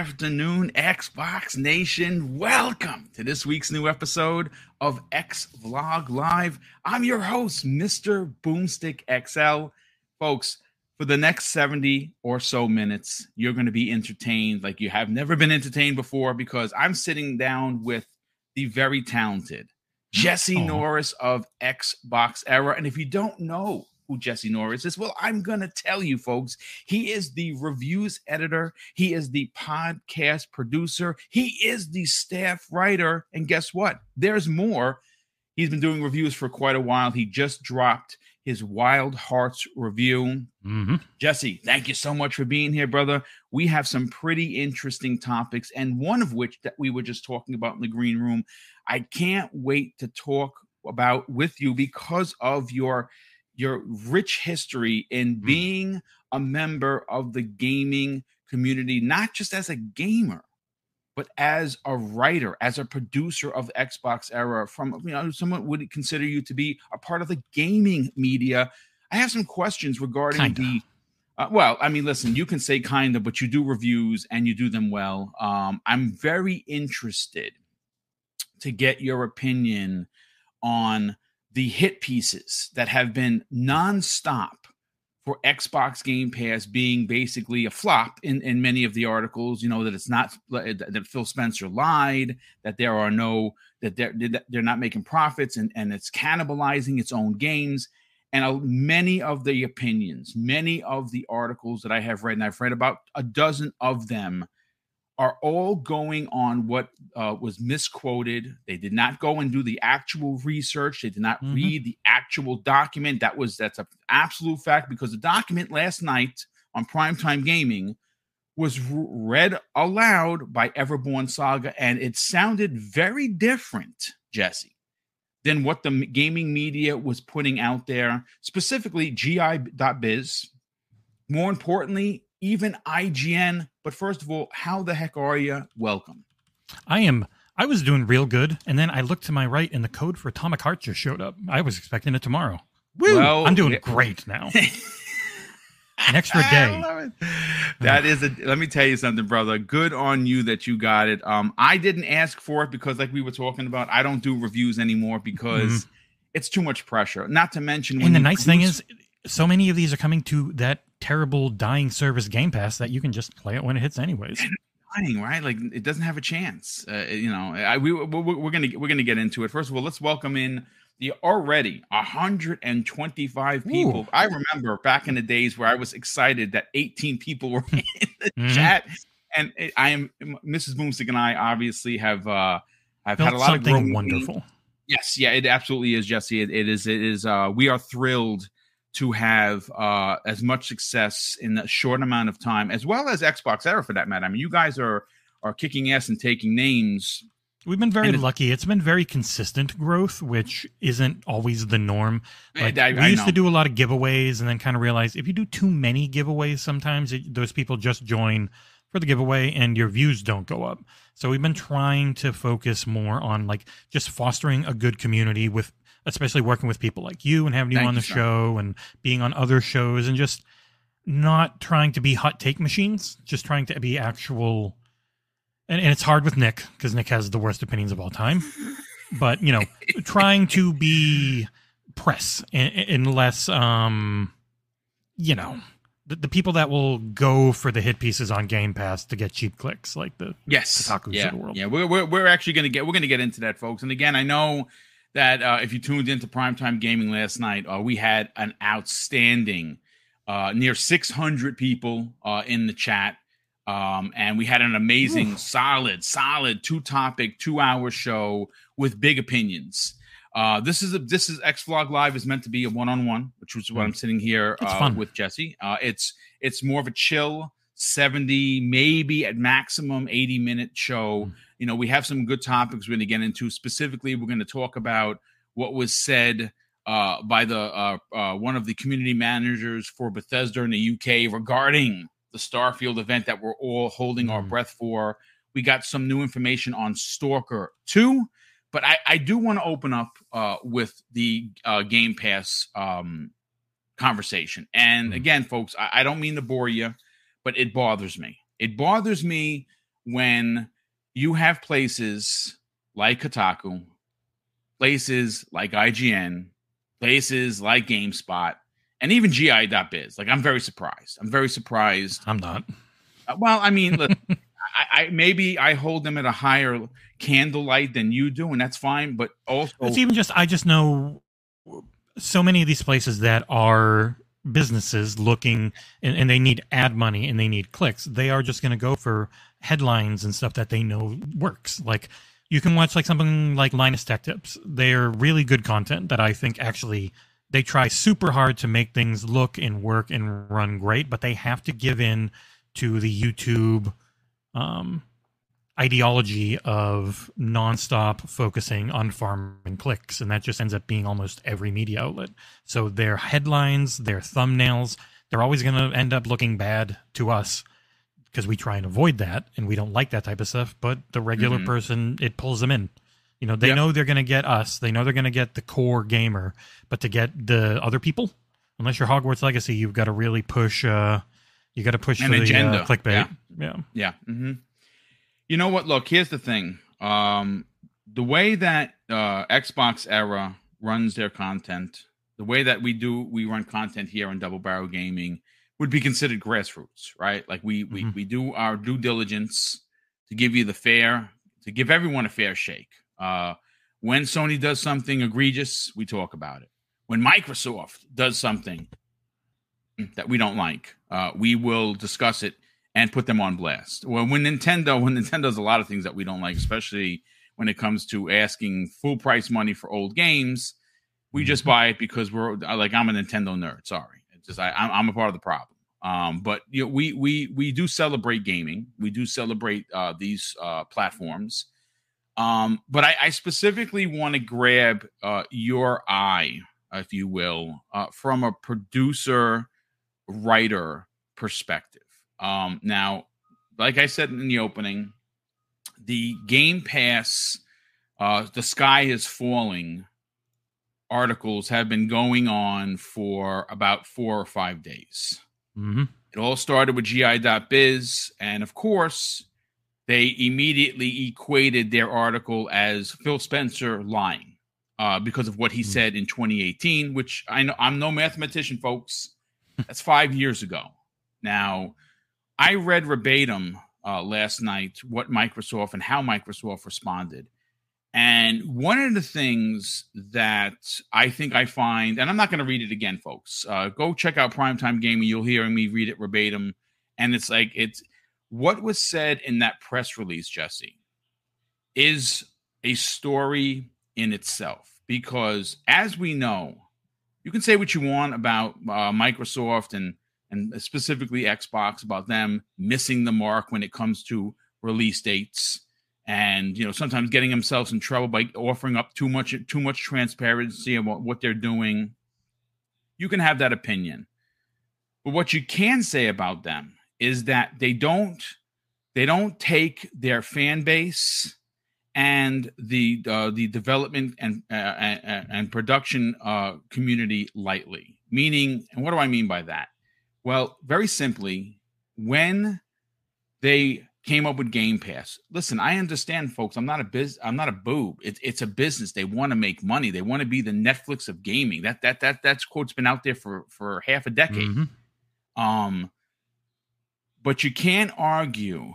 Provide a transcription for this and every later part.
Hello and good afternoon, Xbox Nation. Welcome to this week's new episode of X Vlog Live. I'm your host, Mr. Boomstick XL. Folks, for the next 70 or so minutes, you're going to be entertained like you have never been entertained before because I'm sitting down with the very talented Jesse oh. Norris of Xbox Era. And if you don't know who Jesse Norris is? Well, I'm going to tell you, folks. He is the reviews editor, he is the podcast producer, he is the staff writer. And guess what? There's more. He's been doing reviews for quite a while. He just dropped his Wild Hearts review. Mm-hmm. Jesse, thank you so much for being here, brother. We have some pretty interesting topics, and one of which that we were just talking about in the green room. I can't wait to talk about with you because of your your rich history in mm. being a member of the gaming community, not just as a gamer, but as a writer, as a producer of the Xbox era, from you know, someone would consider you to be a part of the gaming media. I have some questions regarding Kinda. the uh, well, I mean, listen, you can say kind of, but you do reviews and you do them well. Um, I'm very interested to get your opinion on the hit pieces that have been nonstop for Xbox Game Pass being basically a flop in, in many of the articles, you know, that it's not that Phil Spencer lied, that there are no that they're they're not making profits and, and it's cannibalizing its own games. And uh, many of the opinions, many of the articles that I have read, and I've read about a dozen of them are all going on what uh, was misquoted. They did not go and do the actual research. They did not mm-hmm. read the actual document. That was that's an absolute fact because the document last night on Primetime Gaming was read aloud by Everborn Saga, and it sounded very different, Jesse, than what the gaming media was putting out there, specifically GI.biz. More importantly, even IGN. But first of all, how the heck are you? Welcome. I am. I was doing real good, and then I looked to my right, and the code for Atomic Heart just showed up. I was expecting it tomorrow. Woo! Well, I'm doing yeah. great now. An extra day. That is a. Let me tell you something, brother. Good on you that you got it. Um, I didn't ask for it because, like we were talking about, I don't do reviews anymore because mm-hmm. it's too much pressure. Not to mention, and the nice thing is, so many of these are coming to that terrible dying service Game Pass that you can just play it when it hits, anyways. Dying, right? Like it doesn't have a chance. Uh, you know, I, we we're, we're gonna we're gonna get into it. First of all, let's welcome in the already 125 people. Ooh. I remember back in the days where I was excited that 18 people were in the mm-hmm. chat, and it, I am Mrs. Boomstick and I obviously have uh have Built had a lot of wonderful. Yes, yeah, it absolutely is, Jesse. It, it is. It is. Uh, we are thrilled to have uh, as much success in a short amount of time, as well as Xbox Era for that matter. I mean, you guys are are kicking ass and taking names. We've been very lucky. It's been very consistent growth, which isn't always the norm. Like, I, I, we used to do a lot of giveaways, and then kind of realize if you do too many giveaways, sometimes it, those people just join for the giveaway, and your views don't go up. So we've been trying to focus more on like just fostering a good community with especially working with people like you and having you Thank on the you, show and being on other shows and just not trying to be hot take machines, just trying to be actual. And, and it's hard with Nick because Nick has the worst opinions of all time. But you know, trying to be press unless, um, you know, the, the, people that will go for the hit pieces on Game Pass to get cheap clicks, like the yes, yeah, the world. Yeah, we're, we're we're actually gonna get we're gonna get into that, folks. And again, I know that uh, if you tuned into primetime gaming last night, uh, we had an outstanding uh, near 600 people uh, in the chat. Um, and we had an amazing, solid, solid two topic, two hour show with big opinions. Uh, this is a this is X Vlog Live is meant to be a one on one, which was what I'm sitting here uh, with Jesse. it's it's more of a chill 70, maybe at maximum 80 minute show. Mm you know, we have some good topics we're going to get into. Specifically, we're going to talk about what was said uh, by the uh, uh, one of the community managers for Bethesda in the UK regarding the Starfield event that we're all holding mm. our breath for. We got some new information on Stalker 2, but I, I do want to open up uh, with the uh, Game Pass um, conversation. And mm. again, folks, I, I don't mean to bore you. but it bothers me. It bothers me when you have places like Kotaku, places like IGN, places like GameSpot, and even GI.biz. Like, I'm very surprised. I'm very surprised. I'm not. Uh, well, I mean, look, I, I, maybe I hold them at a higher candlelight than you do, and that's fine. But also, it's even just I just know so many of these places that are businesses looking and, and they need ad money and they need clicks. They are just going to go for headlines and stuff that they know works. Like you can watch like something like Linus Tech Tips. They're really good content that I think actually they try super hard to make things look and work and run great, but they have to give in to the YouTube um, ideology of nonstop focusing on farm and clicks, and that just ends up being almost every media outlet. So their headlines, their thumbnails, they're always going to end up looking bad to us because we try and avoid that and we don't like that type of stuff. But the regular mm-hmm. person, it pulls them in. You know, they yep. know they're going to get us. They know they're going to get the core gamer, but to get the other people, unless you're Hogwarts Legacy, you've got to really push. uh You got to push An the agenda. Uh, clickbait. Yeah, yeah. yeah. Mm-hmm. You know what? Look, here's the thing. Um, the way that uh, Xbox era runs their content, the way that we do we run content here on Double Barrel Gaming would be considered grassroots, right? Like we mm-hmm. we we do our due diligence to give you the fair, to give everyone a fair shake. Uh, when Sony does something egregious, we talk about it. When Microsoft does something that we don't like, uh, we will discuss it and put them on blast. Well, when Nintendo, when Nintendo does a lot of things that we don't like, especially when it comes to asking full price money for old games, we just mm-hmm. buy it because we're like I'm a Nintendo nerd. Sorry, it's just I'm I'm a part of the problem. Um, but you know, we we we do celebrate gaming. We do celebrate uh, these uh, platforms. Um, but I, I specifically want to grab uh, your eye, if you will, uh, from a producer writer perspective. Um, now, like I said in the opening, the Game Pass, uh, the sky is falling articles have been going on for about four or five days. Mm-hmm. It all started with GI.biz, and of course, they immediately equated their article as Phil Spencer lying uh, because of what he mm-hmm. said in 2018, which I know I'm no mathematician, folks. That's five years ago. Now, I read verbatim uh, last night what Microsoft and how Microsoft responded. And one of the things that I think I find, and I'm not going to read it again, folks. Uh, go check out Primetime Gaming. You'll hear me read it verbatim. And it's like, it's what was said in that press release, Jesse, is a story in itself. Because as we know, you can say what you want about uh, Microsoft and and specifically Xbox about them missing the mark when it comes to release dates and you know sometimes getting themselves in trouble by offering up too much too much transparency about what they're doing you can have that opinion but what you can say about them is that they don't they don't take their fan base and the uh, the development and uh, and, production uh, community lightly. Meaning, and what do I mean by that? Well, very simply, when they came up with Game Pass. Listen, I understand, folks. I'm not a biz. I'm not a boob. It's it's a business. They want to make money. They want to be the Netflix of gaming. That that that that's quote's been out there for for half a decade. Mm-hmm. Um, but you can't argue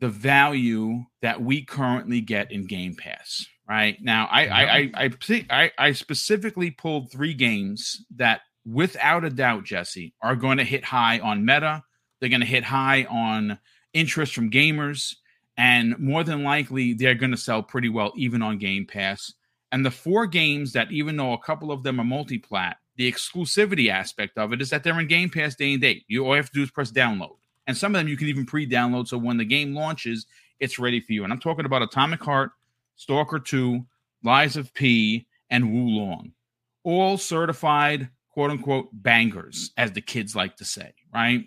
the value that we currently get in Game Pass. Right now, I I I I, I, I specifically pulled three games that, without a doubt, Jesse, are going to hit high on Meta. They're going to hit high on interest from gamers, and more than likely, they're going to sell pretty well even on Game Pass. And the four games that, even though a couple of them are multi-plat, the exclusivity aspect of it is that they're in Game Pass day and date. You all you have to do is press download. And some of them you can even pre-download. So when the game launches, it's ready for you. And I'm talking about Atomic Heart, Stalker 2, Lies of P, and Wo Long. All certified quote unquote bangers, as the kids like to say, right?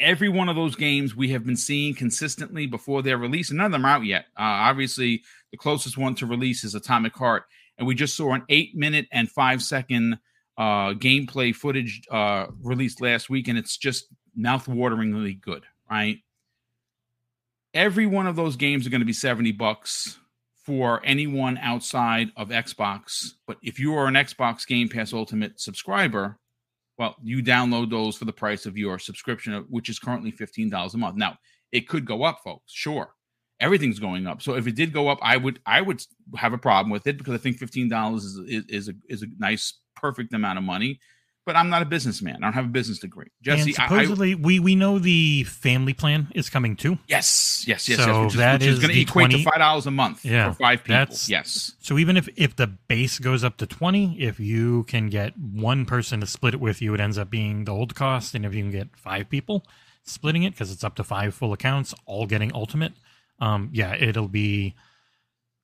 Every one of those games we have been seeing consistently before their release, and none of them are out yet. Uh, obviously, the closest one to release is Atomic Heart, and we just saw an eight minute and five second uh, gameplay footage uh, released last week, and it's just mouth-wateringly good, right? Every one of those games are going to be 70 bucks for anyone outside of Xbox. But if you are an Xbox Game Pass Ultimate subscriber, well, you download those for the price of your subscription, uh, which is currently $15 a month. Now, it could go up, folks, sure. Everything's going up. So if it did go up, I would I would have a problem with it because I think $15 is is, is a is a nice perfect amount of money but I'm not a businessman. I don't have a business degree. Jesse, and supposedly I, I, we we know the family plan is coming too. Yes, yes, yes. So yes, which that is, is going to equate 20, to five dollars a month yeah, for five people. That's, yes. So even if if the base goes up to twenty, if you can get one person to split it with you, it ends up being the old cost. And if you can get five people splitting it because it's up to five full accounts, all getting ultimate, um, yeah, it'll be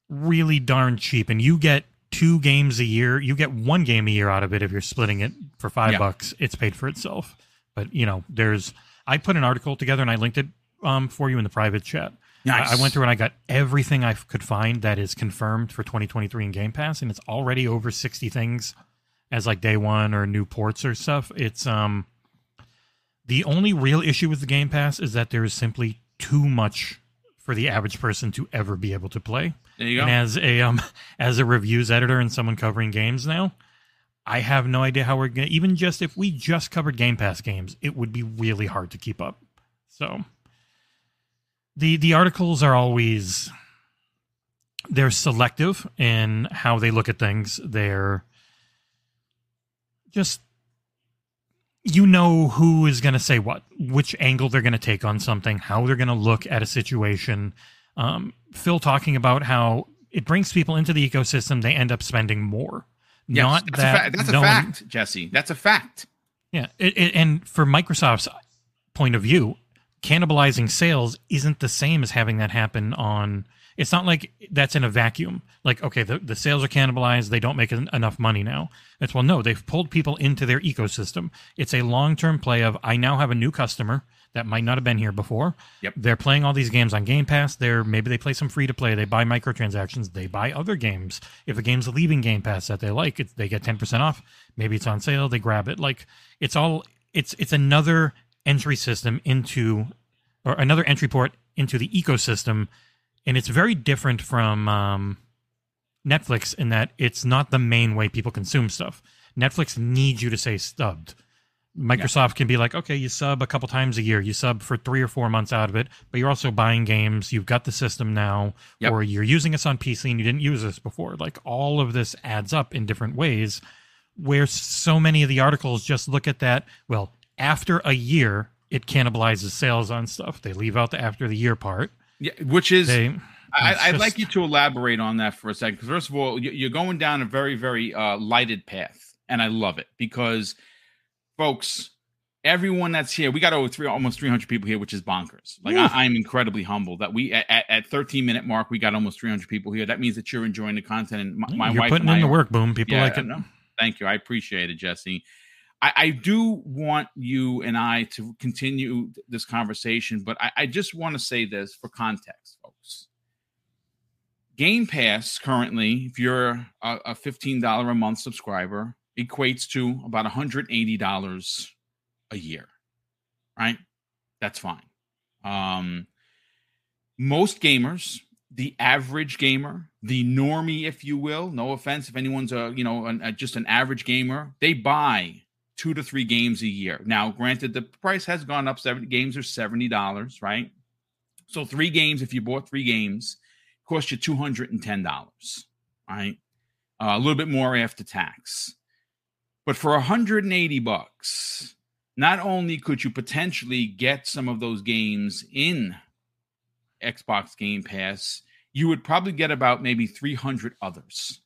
really darn cheap, and you get two games a year. You get one game a year out of it if you're splitting it for five yeah. bucks. It's paid for itself. But you know, there's I put an article together and I linked it um, for you in the private chat. Nice. I, I went through and I got everything I could find that is confirmed for 2023 in Game Pass, and it's already over 60 things as like day one or new ports or stuff. It's um the only real issue with the Game Pass is that there is simply too much for the average person to ever be able to play. There you go. And as a um as a reviews editor and someone covering games now, I have no idea how we're gonna even just if we just covered Game Pass games, it would be really hard to keep up. So the the articles are always they're selective in how they look at things. They're just you know who is going to say what, which angle they're going to take on something, how they're going to look at a situation. Um, Phil talking about how it brings people into the ecosystem, they end up spending more. Yes, Not that's that a fa- that's a fact, Jesse. That's a fact. Yeah, it, it, and for Microsoft's point of view, cannibalizing sales isn't the same as having that happen on. It's not like that's in a vacuum. Like, okay, the, the sales are cannibalized. They don't make enough money now. It's well, no, they've pulled people into their ecosystem. It's a long term play of I now have a new customer that might not have been here before. Yep. They're playing all these games on Game Pass. They're maybe they play some free to play. They buy microtransactions. They buy other games. If a game's leaving Game Pass that they like, they get ten percent off. Maybe it's on sale. They grab it. Like it's all it's it's another entry system into or another entry port into the ecosystem, and it's very different from um, Netflix in that it's not the main way people consume stuff. Netflix needs you to say stubbed Microsoft yeah. can be like, okay, you sub a couple times a year, you sub for three or four months out of it, but you're also buying games. You've got the system now, yep. or you're using us on PC and you didn't use this before. Like all of this adds up in different ways. Where so many of the articles just look at that. Well, after a year, it cannibalizes sales on stuff. They leave out the after the year part. Yeah, which is. They, I, would like you to elaborate on that for a second. Because first of all, you're going down a very, very uh, lighted path, and I love it because folks, everyone that's here, we got over three, almost 300 people here, which is bonkers. Like I, am incredibly humble that we at, at 13 minute mark, we got almost 300 people here. That means that you're enjoying the content. And my, my you're wife putting in the work, boom. People yeah, like it. Thank you. I appreciate it, Jesse. I, I, do want you and I to continue this conversation, but I, I just want to say this for context, folks. Game Pass currently, if you're a, a $15 a month subscriber, equates to about $180 a year, right? That's fine. Um, most gamers, the average gamer, the normie, if you will, no offense if anyone's a you know an, a, just an average gamer, they buy two to three games a year. Now, granted, the price has gone up. Seven games are seventy dollars, right? So three games, if you bought three games, cost you two hundred and ten dollars, right? Uh, a little bit more after tax. But for 180 bucks, not only could you potentially get some of those games in Xbox Game Pass, you would probably get about maybe 300 others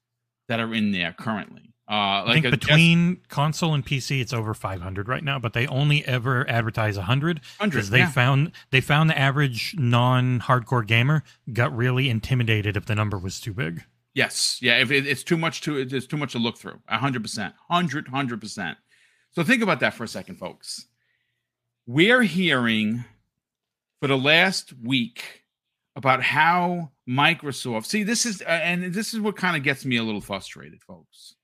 that are in there currently. Uh, like I think between console and PC, it's over 500 right now, but they only ever advertise 100 because they yeah. found they found the average non-hardcore gamer got really intimidated if the number was too big. Yes, yeah. If it, it's too much to it's too much to look through. hundred percent, hundred, hundred percent. So think about that for a second, folks. We're hearing for the last week about how Microsoft. See, this is uh, and this is what kind of gets me a little frustrated, folks.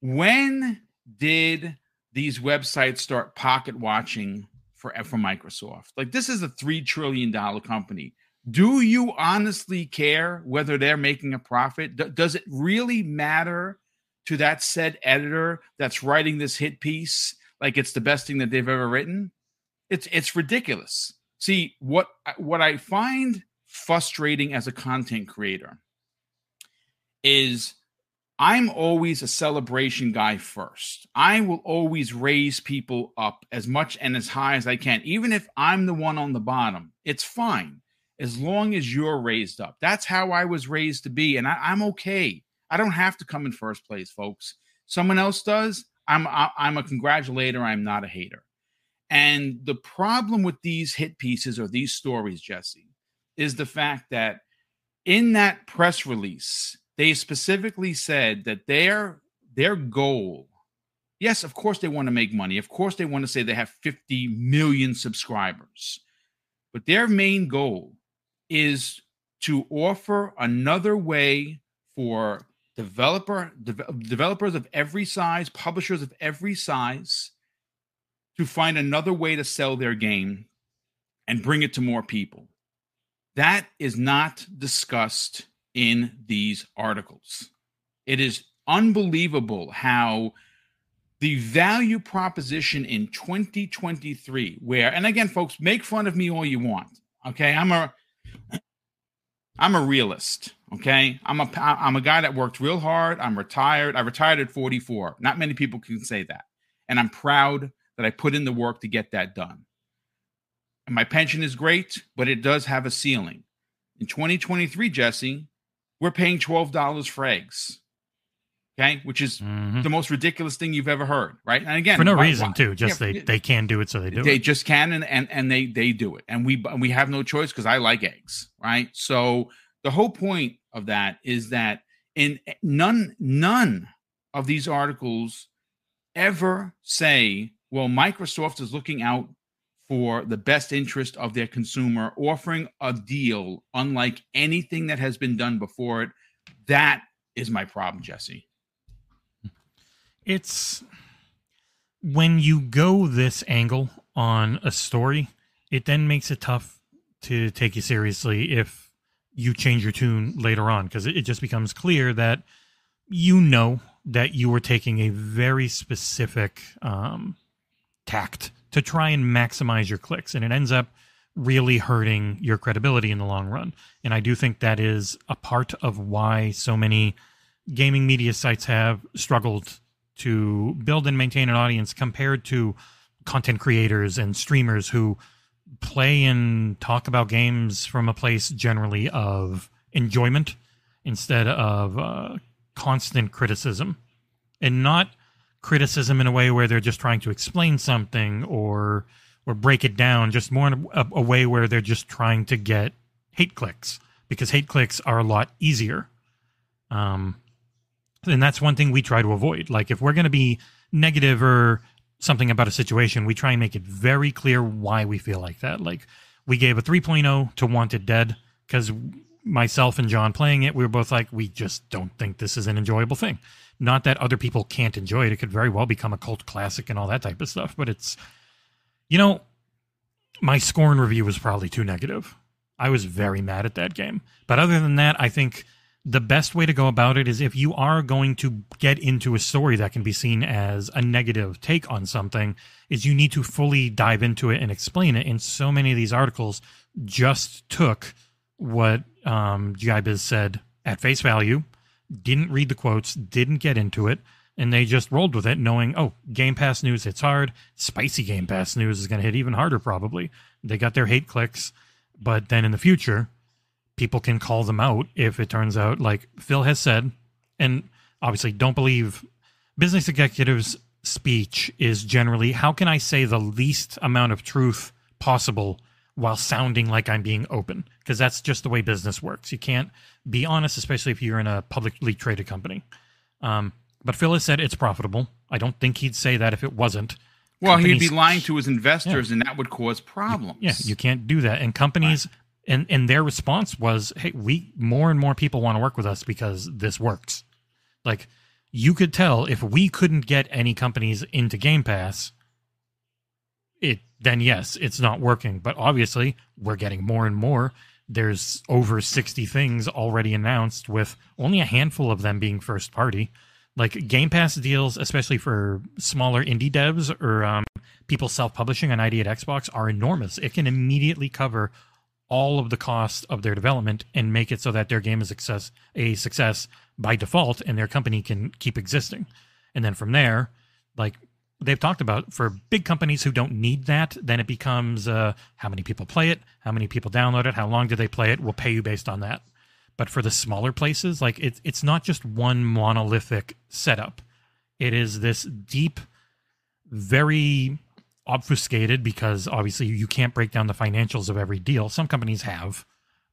When did these websites start pocket watching for for Microsoft. Like this is a three trillion dollar company. Do you honestly care whether they're making a profit? D- does it really matter to that said editor that's writing this hit piece like it's the best thing that they've ever written? It's it's ridiculous. See what what I find frustrating as a content creator is I'm always a celebration guy first. I will always raise people up as much and as high as I can, even if I'm the one on the bottom. It's fine as long as you're raised up. That's how I was raised to be, and I, am okay. I don't have to come in first place, folks. Someone else does. I'm I, I'm a congratulator. I'm not a hater. And the problem with these hit pieces or these stories, Jesse, is the fact that in that press release they specifically said that their their goal yes of course they want to make money of course they want to say they have 50 million subscribers but their main goal is to offer another way for developer de- developers of every size publishers of every size to find another way to sell their game and bring it to more people that is not discussed in these articles. It is unbelievable how the value proposition in 2023 where and again folks make fun of me all you want okay i'm a i'm a realist okay? I'm a i'm a guy that worked real hard. I'm retired. I retired at 44 not many people can say that. And i'm proud that i put in the work to get that done. And my pension is great but it does have a ceiling. In 2023 jesse we're paying $12 for eggs. Okay, which is mm-hmm. the most ridiculous thing you've ever heard, right? And again, for no why, reason why? too, just yeah, they they can do it, so they do it. they it. just can, and and and they they do it, and we we have no choice because I like eggs, right? So the whole point of that is that in none none of these articles ever say, well, Microsoft is looking out for the best interest of their consumer, offering a deal unlike anything that has been done before it. That is my problem, Jesse. It's when you go this angle on a story, it then makes it tough to take you seriously if you change your tune later on because it, just becomes clear that you know that you were taking a very specific um, tact to try and maximize your clicks. And it ends up really hurting your credibility in the long run. And I do think that is a part of why so many gaming media sites have struggled to build and maintain an audience compared to content creators and streamers who play and talk about games from a place generally of enjoyment instead of uh, constant criticism. And not criticism in a way where they're just trying to explain something or or break it down just more in a, a, way where they're just trying to get hate clicks because hate clicks are a lot easier. Um and that's one thing we try to avoid like if we're going to be negative or something about a situation we try and make it very clear why we feel like that like we gave a 3.0 to wanted dead because myself and john playing it we were both like we just don't think this is an enjoyable thing not that other people can't enjoy it. It could very well become a cult classic and all that type of stuff. But it's, you know, my scorn review was probably too negative. I was very mad at that game. But other than that, I think the best way to go about it is if you are going to get into a story that can be seen as a negative take on something, is you need to fully dive into it and explain it. And so many of these articles just took what um, GI said at face value didn't read the quotes, didn't get into it, and they just rolled with it, knowing, oh, Game Pass news hits hard. Spicy Game Pass news is going to hit even harder, probably. They got their hate clicks, but then in the future, people can call them out if it turns out, like Phil has said, and obviously don't believe business executives' speech is generally how can I say the least amount of truth possible while sounding like I'm being open because that's just the way business works. You can't be honest, especially if you're in a publicly traded company. Um, but Phil has said it's profitable. I don't think he'd say that if it wasn't. Well, companies, he'd be lying to his investors, yeah. and that would cause problems. Yeah, you can't do that. And companies, right. And and their response was, "Hey, we more and more people want to work with us because this works." Like you could tell if we couldn't get any companies into Game Pass, it then yes, it's not working. But obviously, we're getting more and more. There's over 60 things already announced, with only a handful of them being first party. Like Game Pass deals, especially for smaller indie devs or um, people self publishing on ID at Xbox, are enormous. It can immediately cover all of the cost of their development and make it so that their game is success, a success by default and their company can keep existing. And then from there, like they've talked about for big companies who don't need that, then it becomes uh, how many people play it, how many people download it, how long do they play it, we'll pay you based on that. But for the smaller places, like it's it's not just one monolithic setup. It is this deep, very obfuscated because obviously you can't break down the financials of every deal. Some companies have.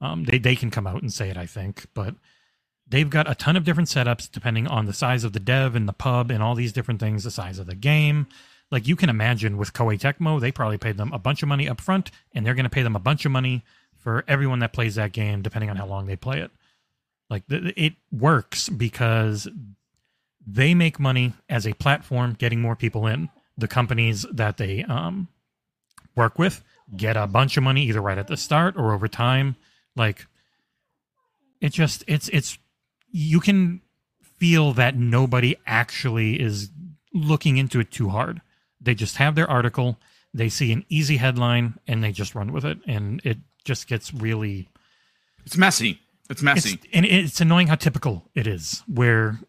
Um, they they can come out and say it, I think, but they've got a ton of different setups depending on the size of the dev and the pub and all these different things, the size of the game. Like you can imagine with Koei Tecmo, they probably paid them a bunch of money up front, and they're going to pay them a bunch of money for everyone that plays that game, depending on how long they play it. Like it works because they make money as a platform, getting more people in. The companies that they um, work with get a bunch of money either right at the start or over time. Like it just it's it's you can feel that nobody actually is looking into it too hard. They just have their article, they see an easy headline, and they just run with it, and it just gets really. It's messy. It's messy, it's, and it's annoying how typical it is, where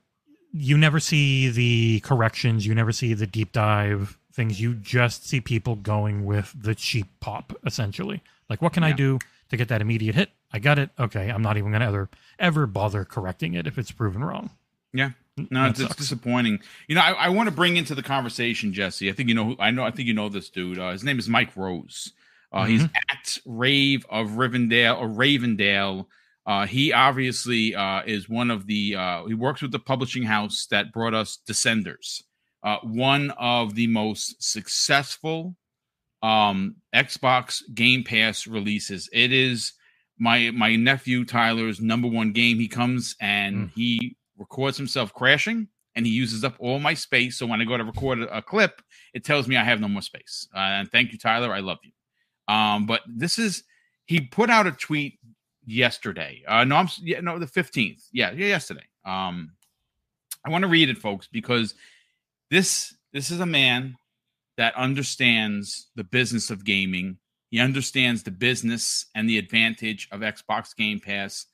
you never see the corrections, you never see the deep dive things. You just see people going with the cheap pop, essentially. Like, what can yeah. I do to get that immediate hit? I got it. Okay, I'm not even going to ever ever bother correcting it if it's proven wrong. Yeah, no, it's, it's, disappointing. You know, I, I want to bring into the conversation Jesse. I think you know. I know. I think you know this dude. Uh, his name is Mike Rose. Uh, mm-hmm. He's at Rave of Rivendell or Ravendale. Uh, he obviously uh, is one of the. Uh, he works with the publishing house that brought us Descenders, uh, one of the most successful um, Xbox Game Pass releases. It is my my nephew Tyler's number one game. He comes and mm. he records himself crashing, and he uses up all my space. So when I go to record a, a clip, it tells me I have no more space. Uh, and thank you, Tyler. I love you. Um, but this is he put out a tweet yesterday. Uh, no, I'm yeah, no the fifteenth. Yeah, yeah, yesterday. Um, I want to read it, folks, because this this is a man that understands the business of gaming he understands the business and the advantage of Xbox Game Pass.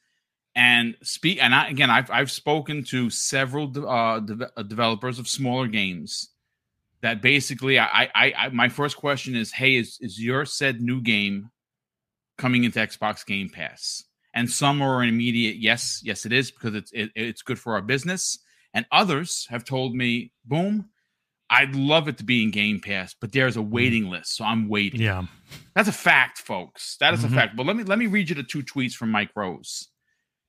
And speak, and I, again, I've I've spoken to several uh, de- uh, developers of smaller games that basically, I, I, I, my first question is, hey, is is your said new game coming into Xbox Game Pass? And some are an immediate yes, yes, it is because it's it, it's good for our business. And others have told me, boom, I'd love it to be in Game Pass, but there's a mm-hmm. waiting list, so I'm waiting. Yeah, that's a fact, folks. That is mm-hmm. a fact. But let me let me read you the two tweets from Mike Rose.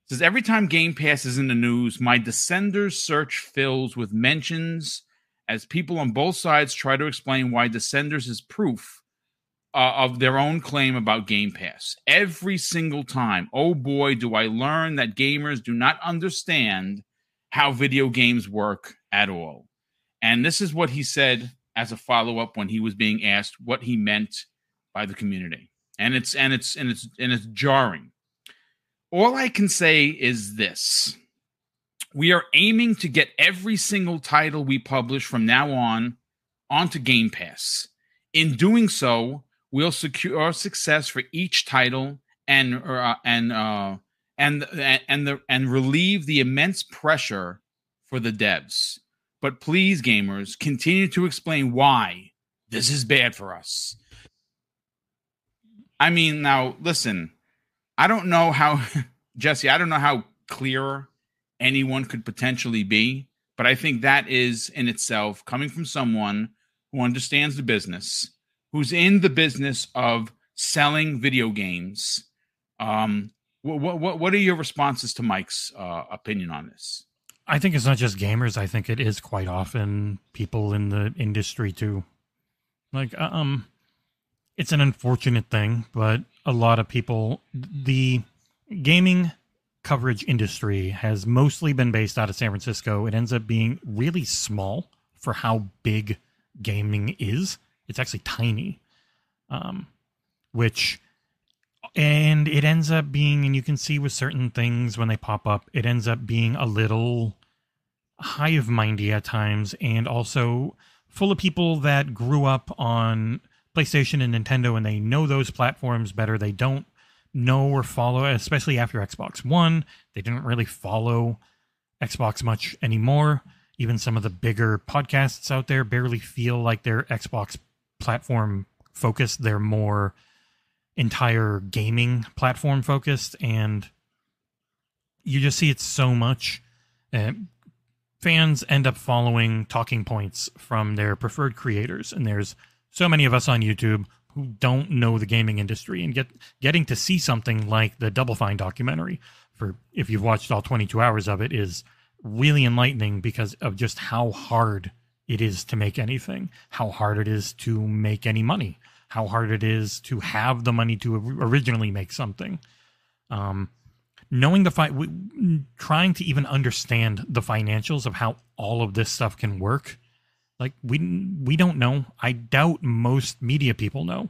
It says every time Game Pass is in the news, my Descenders search fills with mentions as people on both sides try to explain why Descenders is proof uh, of their own claim about Game Pass. Every single time, oh boy, do I learn that gamers do not understand how video games work at all. And this is what he said as a follow up when he was being asked what he meant by the community. And it's and it's and it's and it's jarring. All I can say is this. We are aiming to get every single title we publish from now on onto Game Pass. In doing so, we'll secure success for each title and uh, and uh, and and the and relieve the immense pressure for the devs. But please, gamers, continue to explain why this is bad for us. I mean, now listen, I don't know how, Jesse, I don't know how clear anyone could potentially be, but I think that is in itself coming from someone who understands the business, who's in the business of selling video games. Um, what what what are your responses to Mike's uh, opinion on this? I think it's not just gamers. I think it is quite often people in the industry too. Like, uh, um, it's an unfortunate thing, but a lot of people, the gaming coverage industry has mostly been based out of San Francisco. It ends up being really small for how big gaming is. It's actually tiny. um, which and it ends up being and you can see with certain things when they pop up it ends up being a little hive mindy at times and also full of people that grew up on PlayStation and Nintendo and they know those platforms better. They don't know or follow, especially after Xbox One. They didn't really follow Xbox much anymore. Even some of the bigger podcasts out there barely feel like they're Xbox platform focused. They're more entire gaming platform focused. And you just see it so much. Fans end up following talking points from their preferred creators. And there's so many of us on YouTube who don't know the gaming industry and get getting to see something like the Double Fine documentary for if you've watched all 22 hours of it is really enlightening because of just how hard it is to make anything, how hard it is to make any money, how hard it is to have the money to originally make something. Um, knowing the fi- trying to even understand the financials of how all of this stuff can work like we we don't know. I doubt most media people know,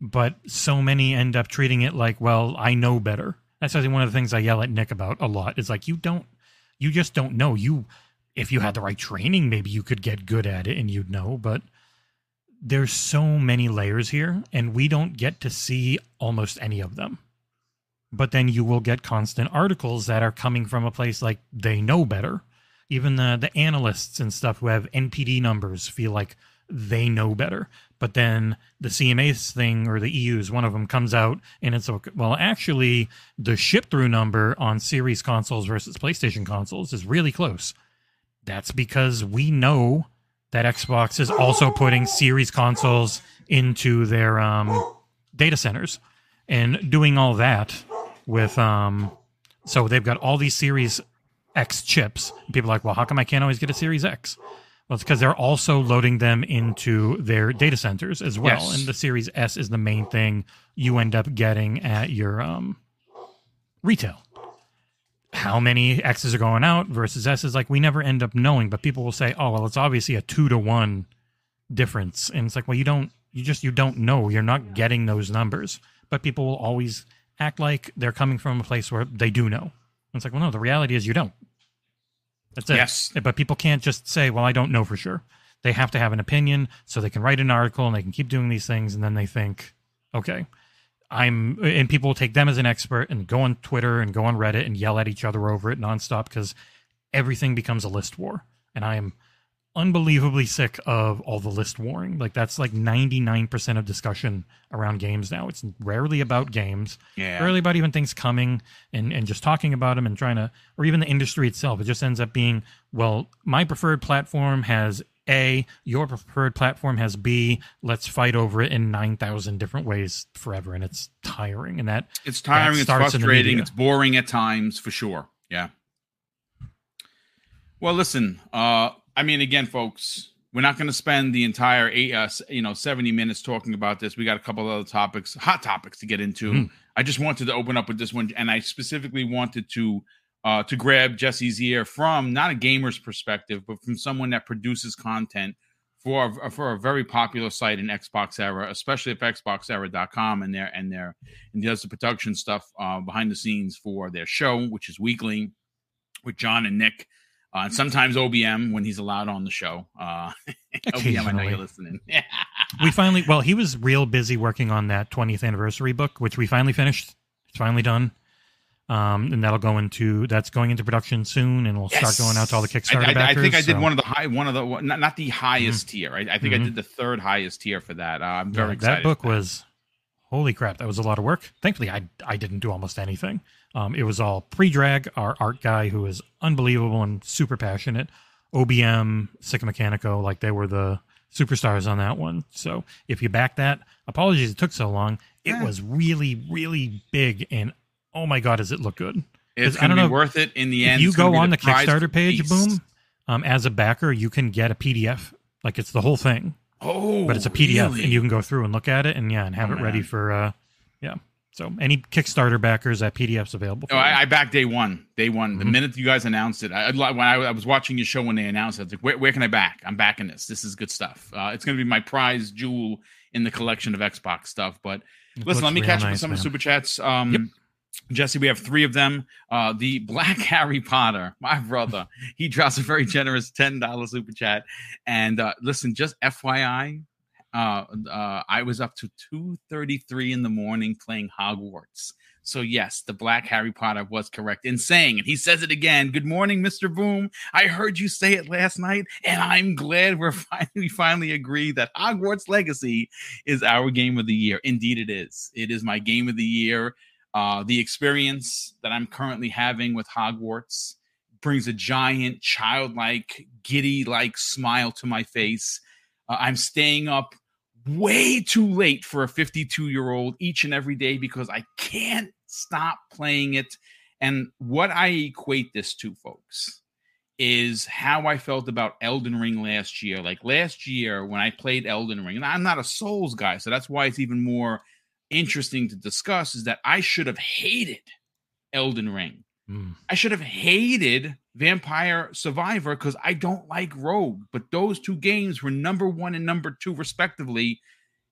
but so many end up treating it like, well, I know better. That's actually one of the things I yell at Nick about a lot. Is like you don't, you just don't know. You, if you had the right training, maybe you could get good at it and you'd know. But there's so many layers here, and we don't get to see almost any of them. But then you will get constant articles that are coming from a place like they know better even the the analysts and stuff who have NPD numbers feel like they know better. But then the CMA thing or the EU's one of them comes out and it's okay. Well, actually, the ship through number on series consoles versus PlayStation consoles is really close. That's because we know that Xbox is also putting series consoles into their um, data centers and doing all that with um, so they've got all these series X chips. People are like, well, how come I can't always get a Series X? Well, it's because they're also loading them into their data centers as well. Yes. And the Series S is the main thing you end up getting at your um, retail. How many X's are going out versus S's? Like, we never end up knowing, but people will say, oh, well, it's obviously a two to one difference. And it's like, well, you don't, you just, you don't know. You're not getting those numbers. But people will always act like they're coming from a place where they do know. It's like, well, no, the reality is you don't. That's it. Yes. But people can't just say, well, I don't know for sure. They have to have an opinion so they can write an article and they can keep doing these things. And then they think, okay, I'm, and people will take them as an expert and go on Twitter and go on Reddit and yell at each other over it nonstop because everything becomes a list war. And I am unbelievably sick of all the list warring. Like that's like 99% of discussion around games now. It's rarely about games. Yeah. Rarely about even things coming and, and just talking about them and trying to, or even the industry itself. It just ends up being, well, my preferred platform has A, your preferred platform has B. Let's fight over it in 9,000 different ways forever. And it's tiring. And that it's tiring. That it's frustrating. It's boring at times for sure. Yeah. Well, listen, uh, I mean, again, folks, we're not going to spend the entire eight, uh, you know, seventy minutes talking about this. We got a couple of other topics, hot topics to get into. Mm. I just wanted to open up with this one, and I specifically wanted to uh, to grab Jesse's ear from not a gamer's perspective, but from someone that produces content for a, for a very popular site in Xbox Era, especially if XboxEra.com and their and their and does the production stuff uh, behind the scenes for their show, which is weekly with John and Nick uh, and sometimes OBM when he's allowed on the show. Uh, OBM, I know you're listening. we finally, well, he was real busy working on that 20th anniversary book, which we finally finished. It's finally done. Um, and that'll go into that's going into production soon, and we'll yes. start going out to all the Kickstarter I, I, backers. I think I did so. one of the high, one of the not, not the highest mm-hmm. tier. I, I think mm-hmm. I did the third highest tier for that. Uh, I'm very yeah, excited. That book was holy crap, that was a lot of work. Thankfully, I I didn't do almost anything. Um, it was all Predrag. Our art guy, who is unbelievable and super passionate, OBM, Sicka Mechanico, like they were the superstars on that one. So if you back that, apologies it took so long. It was really, really big, and oh my god, does it look good? It's I don't know, worth it in the end. you go on the, the Kickstarter page, boom, um, as a backer, you can get a PDF. Like it's the whole thing. Oh, but it's a PDF, really? and you can go through and look at it, and yeah, and have oh, it ready for uh, yeah. So any Kickstarter backers, that PDF's available. oh, I, I backed day one. Day one. Mm-hmm. The minute you guys announced it, I, when I, I, was watching your show when they announced it, I was like, where, where can I back? I'm backing this. This is good stuff. Uh, it's going to be my prize jewel in the collection of Xbox stuff. But it listen, let me catch nice, up with some man. of the super chats. Um, yep. Jesse, we have three of them. Uh, the Black Harry Potter, my brother, he drops a very generous $10 super chat. And uh, listen, just FYI, uh, uh, I was up to 2:33 in the morning playing Hogwarts. So yes, the Black Harry Potter was correct in saying, and he says it again. Good morning, Mr. Boom. I heard you say it last night, and I'm glad we're finally we finally agree that Hogwarts Legacy is our game of the year. Indeed, it is. It is my game of the year. Uh, the experience that I'm currently having with Hogwarts brings a giant, childlike, giddy-like smile to my face uh, I'm staying up way too late for a 52 year old each and every day because I can't stop playing it. And what I equate this to, folks, is how I felt about Elden Ring last year. Like last year when I played Elden Ring, and I'm not a Souls guy, so that's why it's even more interesting to discuss, is that I should have hated Elden Ring. Mm. I should have hated Vampire Survivor because I don't like Rogue. But those two games were number one and number two, respectively,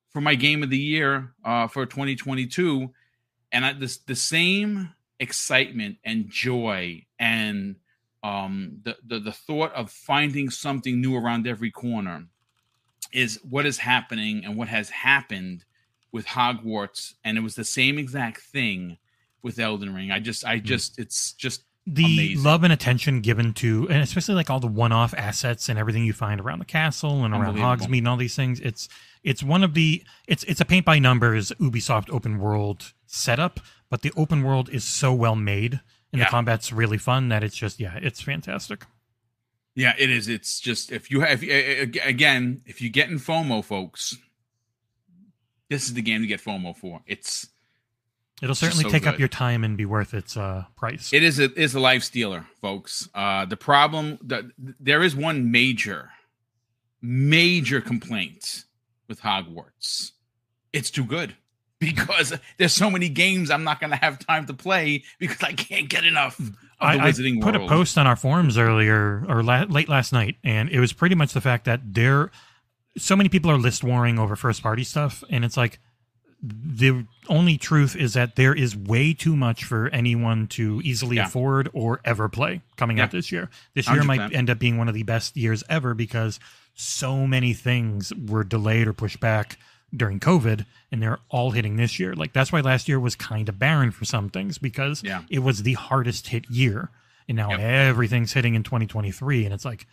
for my game of the year uh, for 2022. And I, this, the same excitement and joy and um, the, the, the thought of finding something new around every corner is what is happening and what has happened with Hogwarts. And it was the same exact thing with Elden Ring. I just, I hmm. just, it's just the amazing. love and attention given to, and especially like all the one-off assets and everything you find around the castle and around Hogsmeade and all these things. It's it's one of the it's it's a paint by numbers Ubisoft open world setup, but the open world is so well made and yeah. the combat's really fun that it's just yeah, it's fantastic. Yeah, it is. It's just if you have again, if you get in FOMO, folks, this is the game to get FOMO for. It's It'll certainly so take good. up your time and be worth its uh, price. It is a is a life stealer, folks. Uh, the problem that there is one major, major complaint with Hogwarts. It's too good because there's so many games I'm not going to have time to play because I can't get enough. I, I, put world. a post on our forums earlier or la- late last night, and it was pretty much the fact that there, so many people are list warring over first party stuff, and it's like the only truth is that there is way too much for anyone to easily yeah. afford or ever play coming yeah. out this year. This year 100%. might end up being one of the best years ever because so many things were delayed or pushed back during COVID and they're all hitting this year. Like that's why last year was kind of barren for some things because yeah. it was the hardest hit year. And now yep. everything's hitting in 2023 and it's like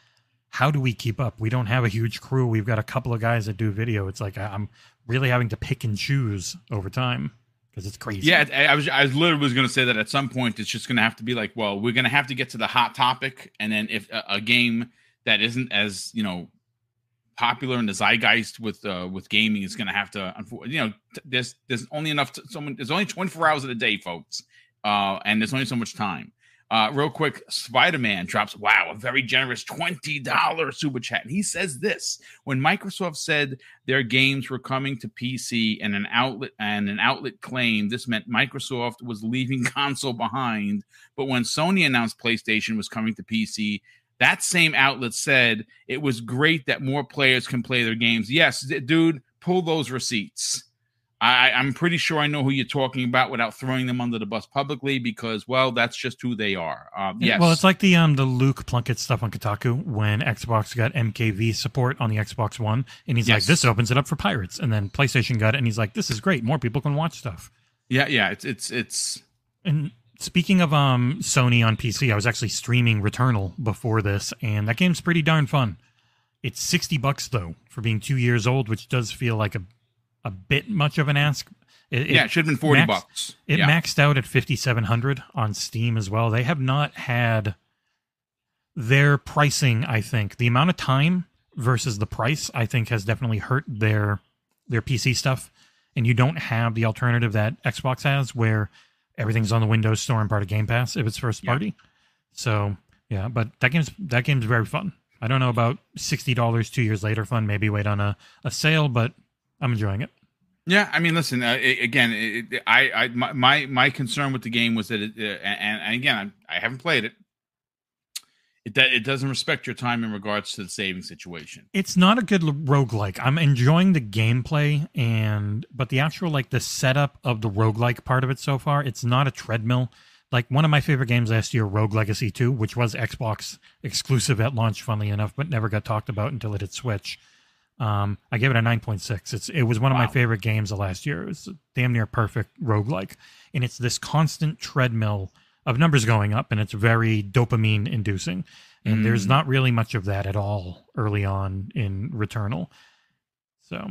how do we keep up? We don't have a huge crew. We've got a couple of guys that do video. It's like I'm really having to pick and choose over time because it's crazy. Yeah, I was I was literally was going to say that at some point it's just going to have to be like, well, we're going to have to get to the hot topic, and then if a, a game that isn't as you know popular in the zeitgeist with uh, with gaming is going to have to, you know, there's there's only enough. To, someone there's only 24 hours in a day, folks, uh, and there's only so much time. Uh, real quick, Spider Man drops, wow, a very generous $20 super chat. And he says this when Microsoft said their games were coming to PC and an outlet and an outlet claimed this meant Microsoft was leaving console behind. But when Sony announced PlayStation was coming to PC, that same outlet said it was great that more players can play their games. Yes, dude, pull those receipts. I, I'm pretty sure I know who you're talking about without throwing them under the bus publicly because, well, that's just who they are. Um, yes. Well, it's like the um the Luke Plunkett stuff on Kotaku when Xbox got MKV support on the Xbox One, and he's yes. like, "This opens it up for pirates," and then PlayStation got it, and he's like, "This is great. More people can watch stuff." Yeah, yeah. It's it's it's. And speaking of um Sony on PC, I was actually streaming Returnal before this, and that game's pretty darn fun. It's sixty bucks though for being two years old, which does feel like a a bit much of an ask. It, yeah, it should have been forty maxed, bucks. It yeah. maxed out at fifty seven hundred on Steam as well. They have not had their pricing. I think the amount of time versus the price, I think, has definitely hurt their their PC stuff. And you don't have the alternative that Xbox has, where everything's on the Windows Store and part of Game Pass if it's first party. Yeah. So yeah, but that game's that game's very fun. I don't know about sixty dollars two years later fun. Maybe wait on a, a sale, but I'm enjoying it. Yeah, I mean, listen. Uh, again, it, I, I, my, my concern with the game was that, it, uh, and, and, again, I, I haven't played it. It, that it doesn't respect your time in regards to the saving situation. It's not a good roguelike. I'm enjoying the gameplay and but the actual like the setup of the roguelike part of it so far, it's not a treadmill. Like one of my favorite games last year, Rogue Legacy 2, which was Xbox exclusive at launch, funnily enough, but never got talked about until it hit Switch. Um, I gave it a 9.6. It's it was one of wow. my favorite games of last year. It was damn near perfect roguelike. And it's this constant treadmill of numbers going up and it's very dopamine inducing. And mm. there's not really much of that at all early on in Returnal. So,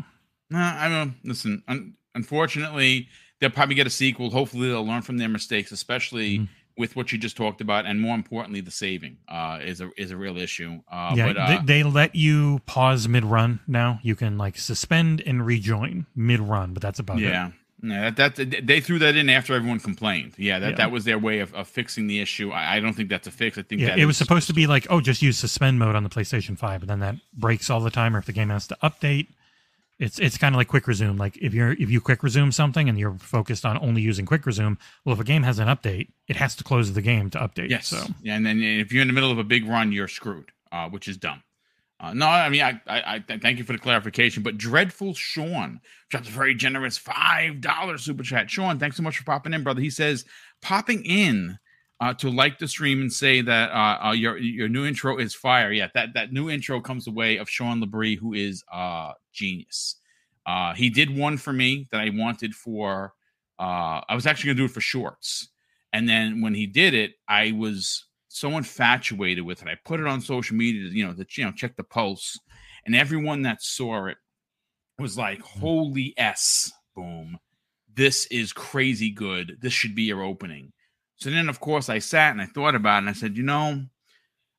nah, I don't listen. Un- unfortunately, they'll probably get a sequel. Hopefully, they'll learn from their mistakes, especially mm. With what you just talked about, and more importantly, the saving uh, is a is a real issue. Uh, yeah, but, uh, they, they, let you pause mid run now. You can like suspend and rejoin mid run, but that's about yeah. it. Yeah, that, that they threw that in after everyone complained. Yeah, that, yeah. that was their way of, of fixing the issue. I, I, don't think that's a fix. I think yeah, it was supposed to be like, oh, just use suspend mode on the PlayStation Five, but then that breaks all the time. Or if the game has to update, it's it's kind of like quick resume. Like if you're if you quick resume something and you're focused on only using quick resume, well, if a game has an update, it has to close the game to update. Yes. So yeah, and then if you're in the middle of a big run, you're screwed, uh, which is dumb. Uh, no, I mean, I, I, I, thank you for the clarification. But Dreadful Sean drops a very generous five dollar super chat. Sean, thanks so much for popping in, brother. He says popping in uh, to like the stream and say that uh, uh, your your new intro is fire. Yeah, that that new intro comes the way of Sean Labrie, who is uh genius. Uh, he did one for me that I wanted for. Uh, I was actually gonna do it for shorts, and then when he did it, I was so infatuated with it. I put it on social media, you know, to you know check the pulse, and everyone that saw it was like, mm. "Holy s, boom! This is crazy good. This should be your opening." So then, of course, I sat and I thought about it, and I said, "You know."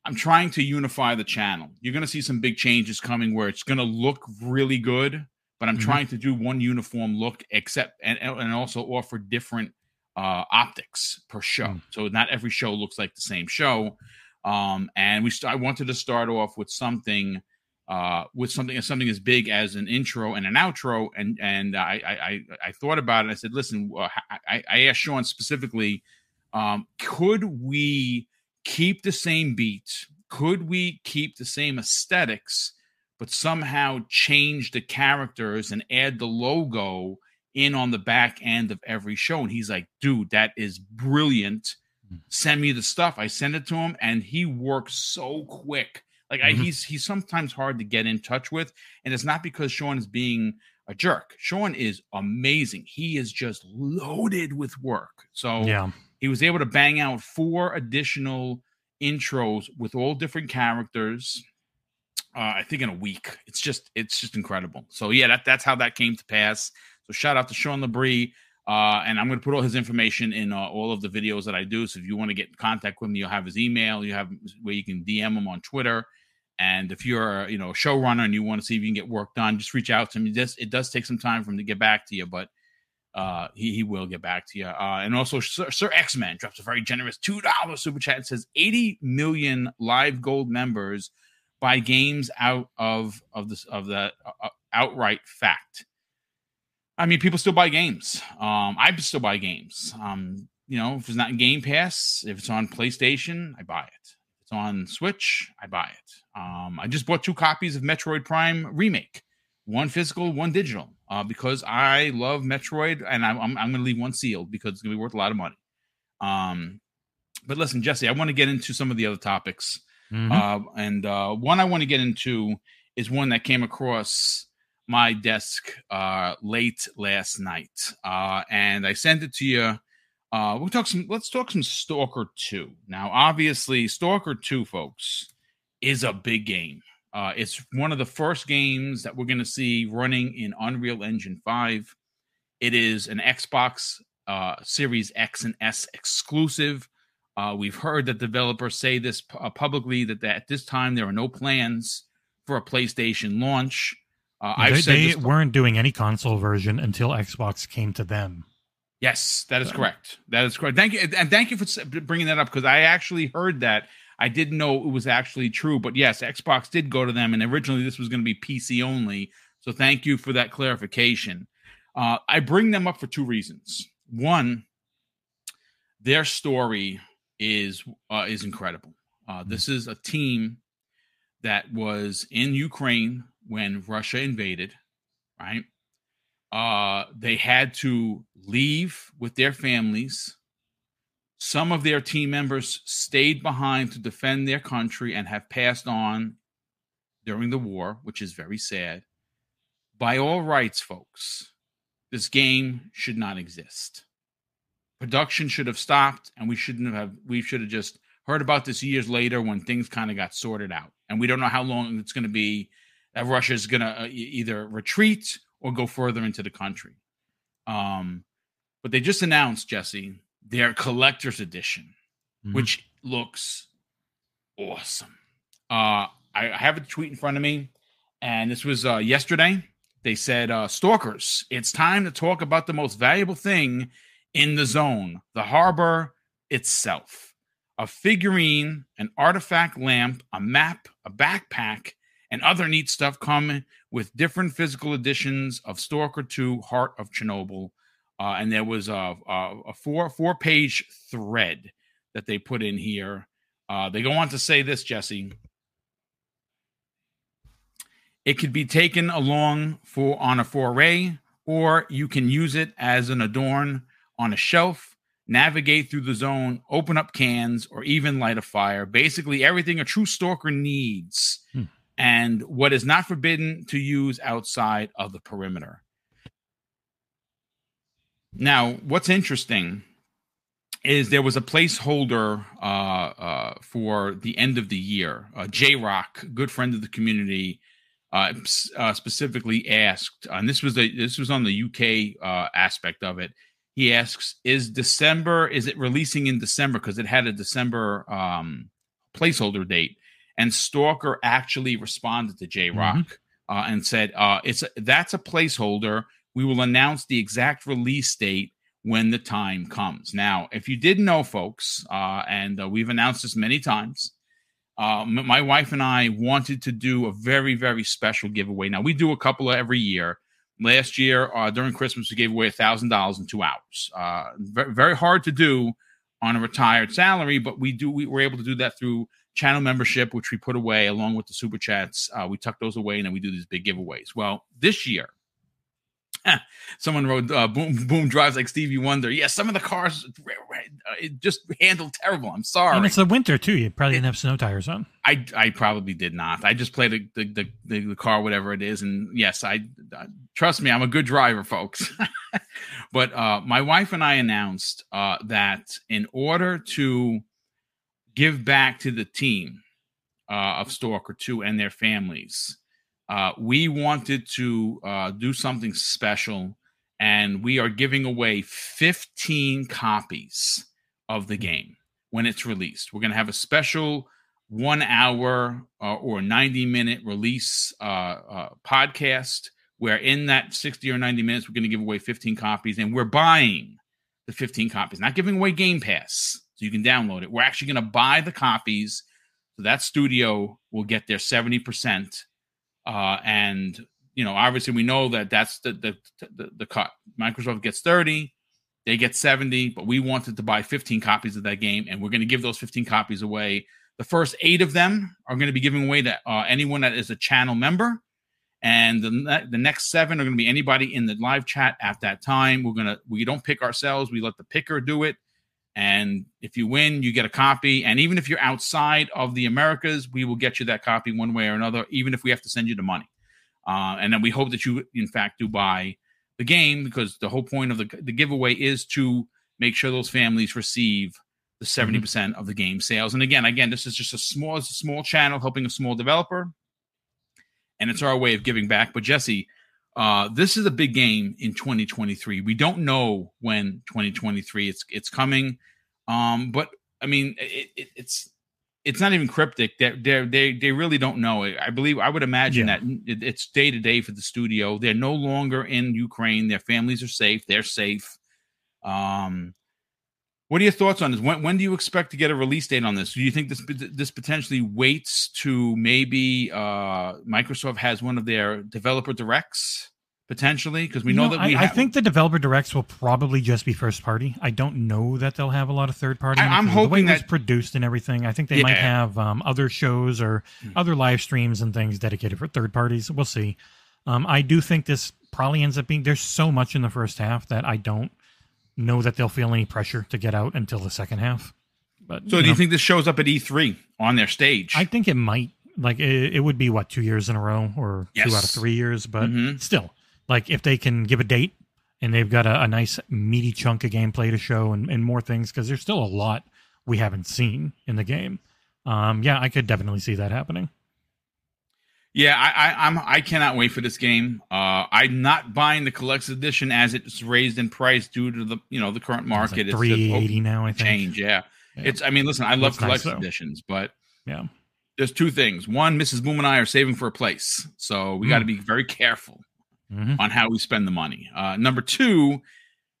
I'm trying to unify the channel. You're going to see some big changes coming where it's going to look really good, but I'm mm-hmm. trying to do one uniform look, except and and also offer different uh, optics per show. Mm. So not every show looks like the same show. Um, and we st- I wanted to start off with something uh, with something something as big as an intro and an outro. And and I I, I thought about it. I said, listen, uh, I, I asked Sean specifically, um, could we keep the same beat? Could we keep the same aesthetics, but somehow change the characters and add the logo in on the back end of every show. And he's like, dude, that is brilliant. Hmm. Send me the stuff. I send it to him, and he works so quick. Like mm-hmm. I, he's he's sometimes hard to get in touch with, and it's not because Sean is being a jerk. Sean is amazing. He is just loaded with work. So yeah, he was able to bang out four additional intros with all different characters. Uh, I think in a week. It's just it's just incredible. So yeah, that that's how that came to pass. So shout out to Sean Labrie. Uh, and I'm going to put all his information in uh, all of the videos that I do. So if you want to get in contact with me, you'll have his email. You have where you can DM him on Twitter. And if you're, you know, a showrunner and you want to see if you can get work done, just reach out to me. Just it does take some time for him to get back to you, but uh, he he will get back to you. Uh, and also, Sir, Sir X Men drops a very generous two dollar super chat. It says 80 million live gold members buy games out of of this of the uh, outright fact. I mean, people still buy games. Um, I still buy games. Um, you know, if it's not Game Pass, if it's on PlayStation, I buy it. If it's on Switch, I buy it. Um, I just bought two copies of Metroid Prime Remake, one physical, one digital, uh, because I love Metroid, and I'm, I'm, I'm going to leave one sealed because it's going to be worth a lot of money. Um, but listen, Jesse, I want to get into some of the other topics, mm-hmm. uh, and uh, one I want to get into is one that came across my desk uh, late last night, uh, and I sent it to you. Uh, we'll talk some. Let's talk some Stalker Two. Now, obviously, Stalker Two, folks, is a big game. Uh, it's one of the first games that we're going to see running in Unreal Engine Five. It is an Xbox uh, Series X and S exclusive. Uh, we've heard that developers say this uh, publicly that, that at this time there are no plans for a PlayStation launch. Uh, they, they weren't doing any console version until Xbox came to them. Yes, that is so. correct. That is correct. Thank you, and thank you for bringing that up because I actually heard that. I didn't know it was actually true, but yes, Xbox did go to them, and originally this was going to be PC only. So thank you for that clarification. Uh, I bring them up for two reasons. One, their story is uh, is incredible. Uh, mm-hmm. this is a team that was in Ukraine when Russia invaded, right? Uh, they had to leave with their families. Some of their team members stayed behind to defend their country and have passed on during the war, which is very sad. By all rights, folks, this game should not exist. Production should have stopped, and we shouldn't have. We should have just heard about this years later when things kind of got sorted out. And we don't know how long it's going to be that Russia is going to uh, either retreat or go further into the country. Um, but they just announced Jesse their collector's edition, mm-hmm. which looks awesome. Uh, I have a tweet in front of me, and this was uh, yesterday. They said, uh, Stalkers, it's time to talk about the most valuable thing in the zone the harbor itself. A figurine, an artifact lamp, a map, a backpack, and other neat stuff come with different physical editions of Stalker 2 Heart of Chernobyl. Uh, and there was a, a, a, four four page thread that they put in here. Uh, they go on to say this, Jesse. It could be taken along for on a foray, or you can use it as an adorn on a shelf, navigate through the zone, open up cans, or even light a fire. Basically, everything a true stalker needs, hmm. and what is not forbidden to use outside of the perimeter. Now, what's interesting is there was a placeholder uh, uh, for the end of the year. Uh, J Rock, good friend of the community, uh, uh, specifically asked, and this was the this was on the UK uh, aspect of it. He asks, "Is December? Is it releasing in December? Because it had a December um, placeholder date." And Stalker actually responded to J Rock mm-hmm. uh, and said, uh, "It's a, that's a placeholder. We will announce the exact release date when the time comes." Now, if you didn't know, folks, uh, and uh, we've announced this many times, uh, my wife and I wanted to do a very, very special giveaway. Now we do a couple of every year. Last year uh, during Christmas, we gave away a thousand dollars in two hours. Uh, very, very hard to do on a retired salary, but we do. We were able to do that through channel membership, which we put away along with the super chats. Uh, we tuck those away, and then we do these big giveaways. Well, this year Someone wrote, uh, "Boom, boom drives like Stevie Wonder." Yeah, some of the cars uh, it just handled terrible. I'm sorry. And it's the winter too. You probably didn't have snow tires on. I I probably did not. I just played the the the, the car, whatever it is, and yes, I uh, trust me. I'm a good driver, folks. but uh, my wife and I announced uh, that in order to give back to the team uh, of Stalker Two and their families uh, we wanted to uh, do something special, and we are giving away 15 copies of the game when it's released. We're going to have a special one hour uh, or 90 minute release uh, uh, podcast where in that 60 or 90 minutes, we're going to give away 15 copies, and we're buying the 15 copies, not giving away Game Pass so you can download it. We're actually going to buy the copies. So that studio will get their 70% uh, and you know, obviously, we know that that's the, the the the cut. Microsoft gets thirty, they get seventy, but we wanted to buy fifteen copies of that game, and we're going to give those fifteen copies away. The first eight of them are going to be giving away to uh, anyone that is a channel member, and the the next seven are going to be anybody in the live chat at that time. We're gonna we don't pick ourselves; we let the picker do it. And if you win, you get a copy. And even if you're outside of the Americas, we will get you that copy one way or another, even if we have to send you the money. Uh, and then we hope that you, in fact, do buy the game because the whole point of the, the giveaway is to make sure those families receive the 70% mm-hmm. percent mm hmm of the game sales. And again, again, this is just a small, a small channel helping a small developer. And it's our way of giving back. But Jesse, uh, this is a big game in 2023. We don't know when 2023 it's it's coming, um, but I mean it, it, it's it's not even cryptic. They they they they really don't know. I believe I would imagine yeah. that it's day to day for the studio. They're no longer in Ukraine. Their families are safe. They're safe. Um, what are your thoughts on this? When when do you expect to get a release date on this? Do you think this this potentially waits to maybe uh, Microsoft has one of their developer directs potentially because we know, know, that we. I, have, I, think the developer directs will probably just be first party. I don't know that they'll have a lot of third party. I, am hoping the way that, it's produced and everything. I think they yeah. might have um, other shows or hmm. other live streams and things dedicated for third parties. We'll see. Um, I do think this probably ends up being. There's so much in the first half that I don't know that they'll feel any pressure to get out until the second half. But so, you do know, you think this shows up at E3 on their stage? I think it might. Like it, it would be what two years in a row or yes. two out of three years, but mm-hmm. still, like if they can give a date and they've got a, a nice meaty chunk of gameplay to show and, and more things because there's still a lot we haven't seen in the game. Um, yeah, I could definitely see that happening. Yeah, I, I, I'm I cannot wait for this game. Uh, I'm not buying the collector's edition as it's raised in price due to the you know the current market. It's, like 380 now. I think change. Yeah. yeah. it's. I mean, listen, I love collector's nice, editions, but yeah, there's two things. One, Mrs. Boom and I are saving for a place, so we mm. got to be very careful mm-hmm. on how we spend the money. Uh, number two,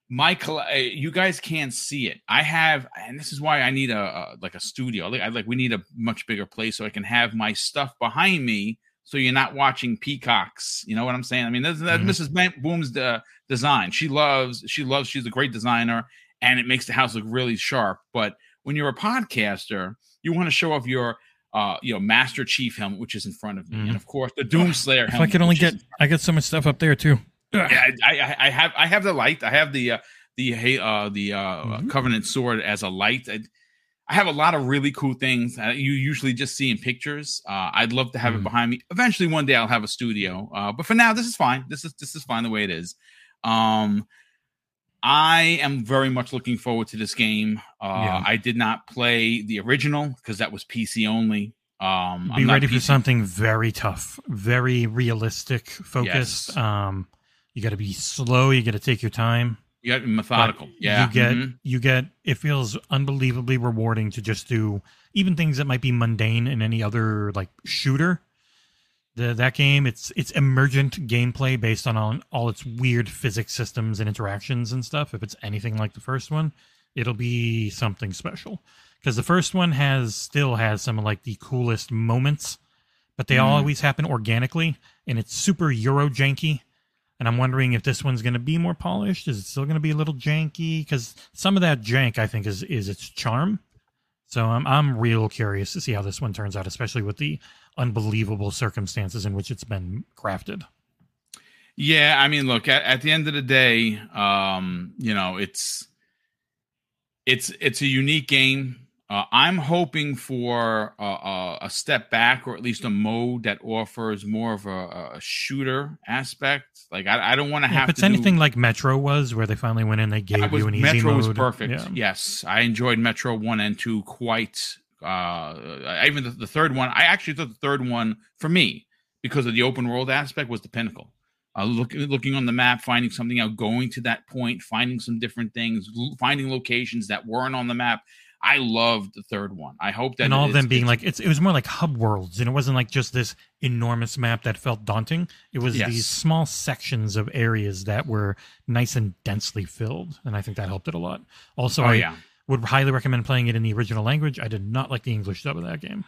my uh, you guys can't see it. I have, and this is why I need a, a like a studio. Like, I like we need a much bigger place so I can have my stuff behind me, so you're not watching peacocks. You know what I'm saying? I mean, that's, that's mm-hmm. Mrs. Boom's uh, design. She loves, she loves. She's a great designer, and it makes the house look really sharp. But when you're a podcaster, you want to show off your uh, you know, Master Chief helmet, which is in front of me, mm. and of course the Doomslayer helmet. If I could only get, I get so much stuff up there too. Yeah, I, I, have, I have the light. I have the, uh, the, uh, the uh, mm-hmm. Covenant sword as a light. I, I, have a lot of really cool things you usually just see in pictures. Uh, I'd love to have mm. it behind me. Eventually, one day I'll have a studio, uh, but for now, this is fine. This is this is fine the way it is. Um, I am very much looking forward to this game. Uh, yeah. I did not play the original because that was PC only. Um, Be ready PC- for something very tough, very realistic, focused. Yes. Um, you got to be slow. You got to take your time. You got methodical. But yeah, you get mm-hmm. you get. It feels unbelievably rewarding to just do even things that might be mundane in any other like shooter the, that game it's it's emergent gameplay based on all, all its weird physics systems and interactions and stuff if it's anything like the first one it'll be something special because the first one has still has some of like the coolest moments but they mm. always happen organically and it's super euro janky and i'm wondering if this one's going to be more polished is it still going to be a little janky because some of that jank i think is is its charm so I'm I'm real curious to see how this one turns out, especially with the unbelievable circumstances in which it's been crafted. Yeah, I mean, look at, at the end of the day, um, you know, it's it's it's a unique game. Uh, I'm hoping for a, a, step back, or at least a mode that offers more of a, a shooter aspect. Like I, I don't want to yeah, have. If it's anything do, like Metro was, where they finally went in, they gave was, you an easy Metro mode. was perfect. Yeah. Yes, I enjoyed Metro one and two quite. Uh, even the, the third one, I actually thought the third one for me because of the open world aspect was the pinnacle. Uh, look, looking on the map, finding something out, going to that point, finding some different things, finding locations that weren't on the map. I loved the third one. I hope that and all of them being like it's it was more like hub worlds, and it wasn't like just this enormous map that felt daunting. It was yes. these small sections of areas that were nice and densely filled, and I think that helped it a lot. Also, oh, I yeah. would highly recommend playing it in the original language. I did not like the English dub of that game.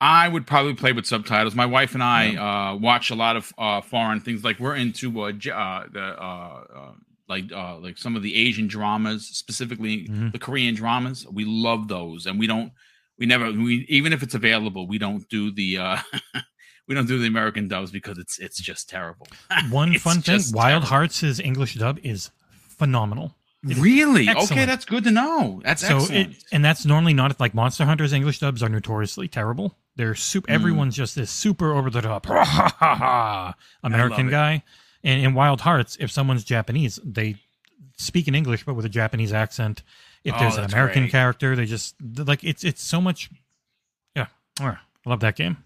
I would probably play with subtitles. My wife and I yeah. uh, watch a lot of uh, foreign things. Like we're into uh, uh the uh, uh, like uh like some of the Asian dramas, specifically mm-hmm. the Korean dramas. We love those, and we don't we never we even if it's available, we don't do the uh we don't do the American dubs because it's it's just terrible. One fun thing, Wild terrible. Hearts' English dub is phenomenal. It really? Okay, that's good to know. That's so excellent. It, and that's normally not like Monster Hunter's English dubs are notoriously terrible. They're super. Mm. Everyone's just this super over the top American guy. And in Wild Hearts, if someone's Japanese, they speak in English but with a Japanese accent. If there's oh, an American great. character, they just like it's it's so much. Yeah, I love that game.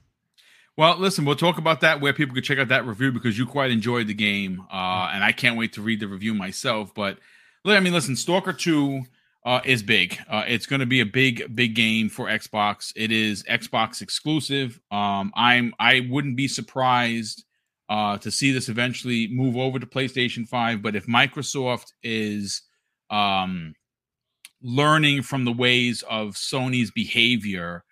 Well, listen, we'll talk about that where people can check out that review because you quite enjoyed the game, uh, and I can't wait to read the review myself. But I mean, listen, Stalker Two uh, is big. Uh, it's going to be a big, big game for Xbox. It is Xbox exclusive. Um, I'm I wouldn't be surprised uh, to see this eventually move over to PlayStation 5. But if Microsoft is um, learning from the ways of Sony's behavior,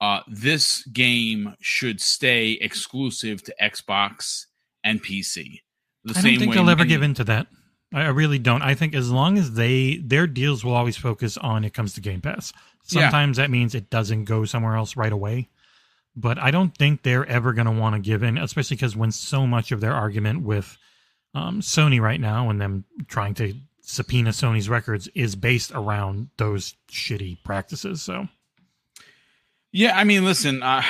uh, this game should stay exclusive to Xbox and PC. The I don't think they'll ever give in to that. I really don't. I think as long as they their deals will always focus on it comes to Game Pass. Sometimes yeah. that means it doesn't go somewhere else right away. But I don't think they're ever going to want to give in, especially because when so much of their argument with um, Sony right now and them trying to subpoena Sony's records is based around those shitty practices. So, yeah, I mean, listen, uh,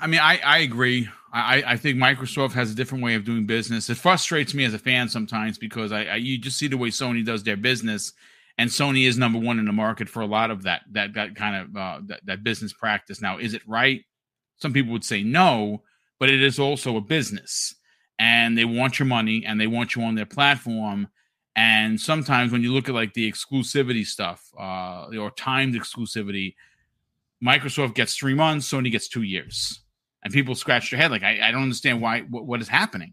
I mean, I I agree. I, I think Microsoft has a different way of doing business. It frustrates me as a fan sometimes because I, I you just see the way Sony does their business, and Sony is number one in the market for a lot of that that that kind of uh, that, that business practice. Now, is it right? Some people would say no, but it is also a business, and they want your money and they want you on their platform. And sometimes when you look at like the exclusivity stuff uh, or timed exclusivity, Microsoft gets three months, Sony gets two years and people scratch their head like I, I don't understand why what, what is happening.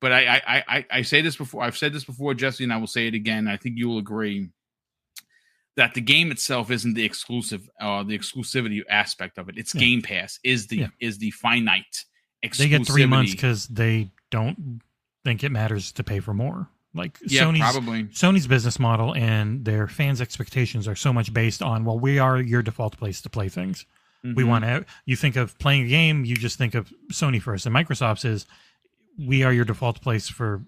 But I, I I I say this before I've said this before, Jesse, and I will say it again. I think you will agree that the game itself isn't the exclusive uh the exclusivity aspect of it. It's yeah. Game Pass is the yeah. is the finite They get three months because they don't think it matters to pay for more. Like yeah, Sony's probably. Sony's business model and their fans' expectations are so much based on well, we are your default place to play things. Mm-hmm. We want to. You think of playing a game, you just think of Sony first, and Microsoft's is we are your default place for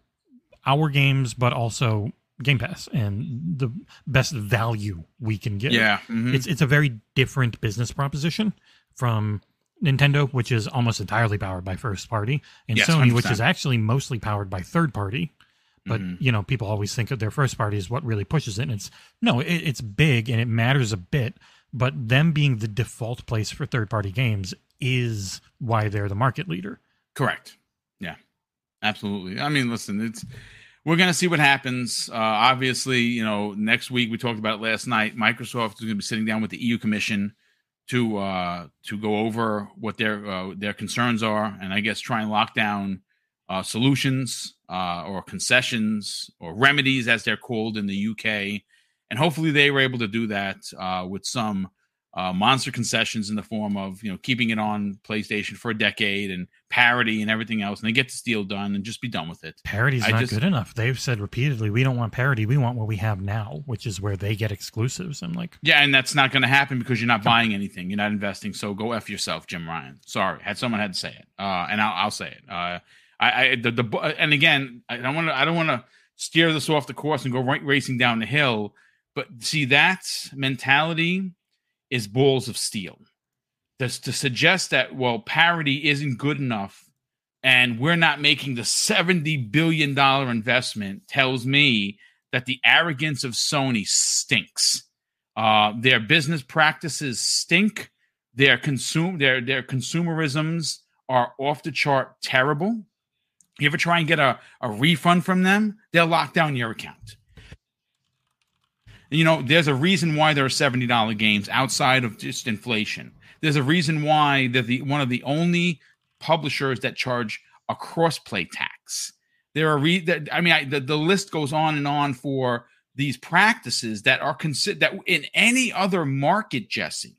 our games, but also Game Pass and the best value we can get. Yeah, mm-hmm. it's it's a very different business proposition from Nintendo, which is almost entirely powered by first party, and yes, Sony, 100%. which is actually mostly powered by third party. But mm-hmm. you know, people always think of their first party is what really pushes it. And it's no, it, it's big and it matters a bit, but them being the default place for third party games is why they're the market leader. Correct. Yeah, absolutely. I mean, listen, it's we're going to see what happens. Uh, obviously, you know, next week we talked about last night. Microsoft is going to be sitting down with the EU Commission to uh, to go over what their uh, their concerns are, and I guess try and lock down uh, solutions uh, or concessions or remedies, as they're called in the UK, and hopefully they were able to do that uh, with some uh, monster concessions in the form of you know keeping it on PlayStation for a decade and parity and everything else, and they get this deal done and just be done with it. Parity's I not just, good enough. They've said repeatedly, we don't want parity. We want what we have now, which is where they get exclusives. I'm like, yeah, and that's not going to happen because you're not buying anything, you're not investing. So go f yourself, Jim Ryan. Sorry, had someone had to say it, uh, and I'll, I'll, say it. Uh, I, I the, the and again, I don't want to I don't want to steer this off the course and go right racing down the hill but see, that mentality is balls of steel. Just to suggest that, well, parity isn't good enough and we're not making the $70 billion investment tells me that the arrogance of Sony stinks. Uh, their business practices stink. Their consume their their consumerisms are off the chart terrible. You ever try and get a, a refund from them? They'll lock down your account you know, there's a reason why there are seventy dollar games outside of just inflation. There's a reason why they're the one of the only publishers that charge a crossplay tax. There are re- that, I mean, I, the, the list goes on and on for these practices that are considered that in any other market, Jesse,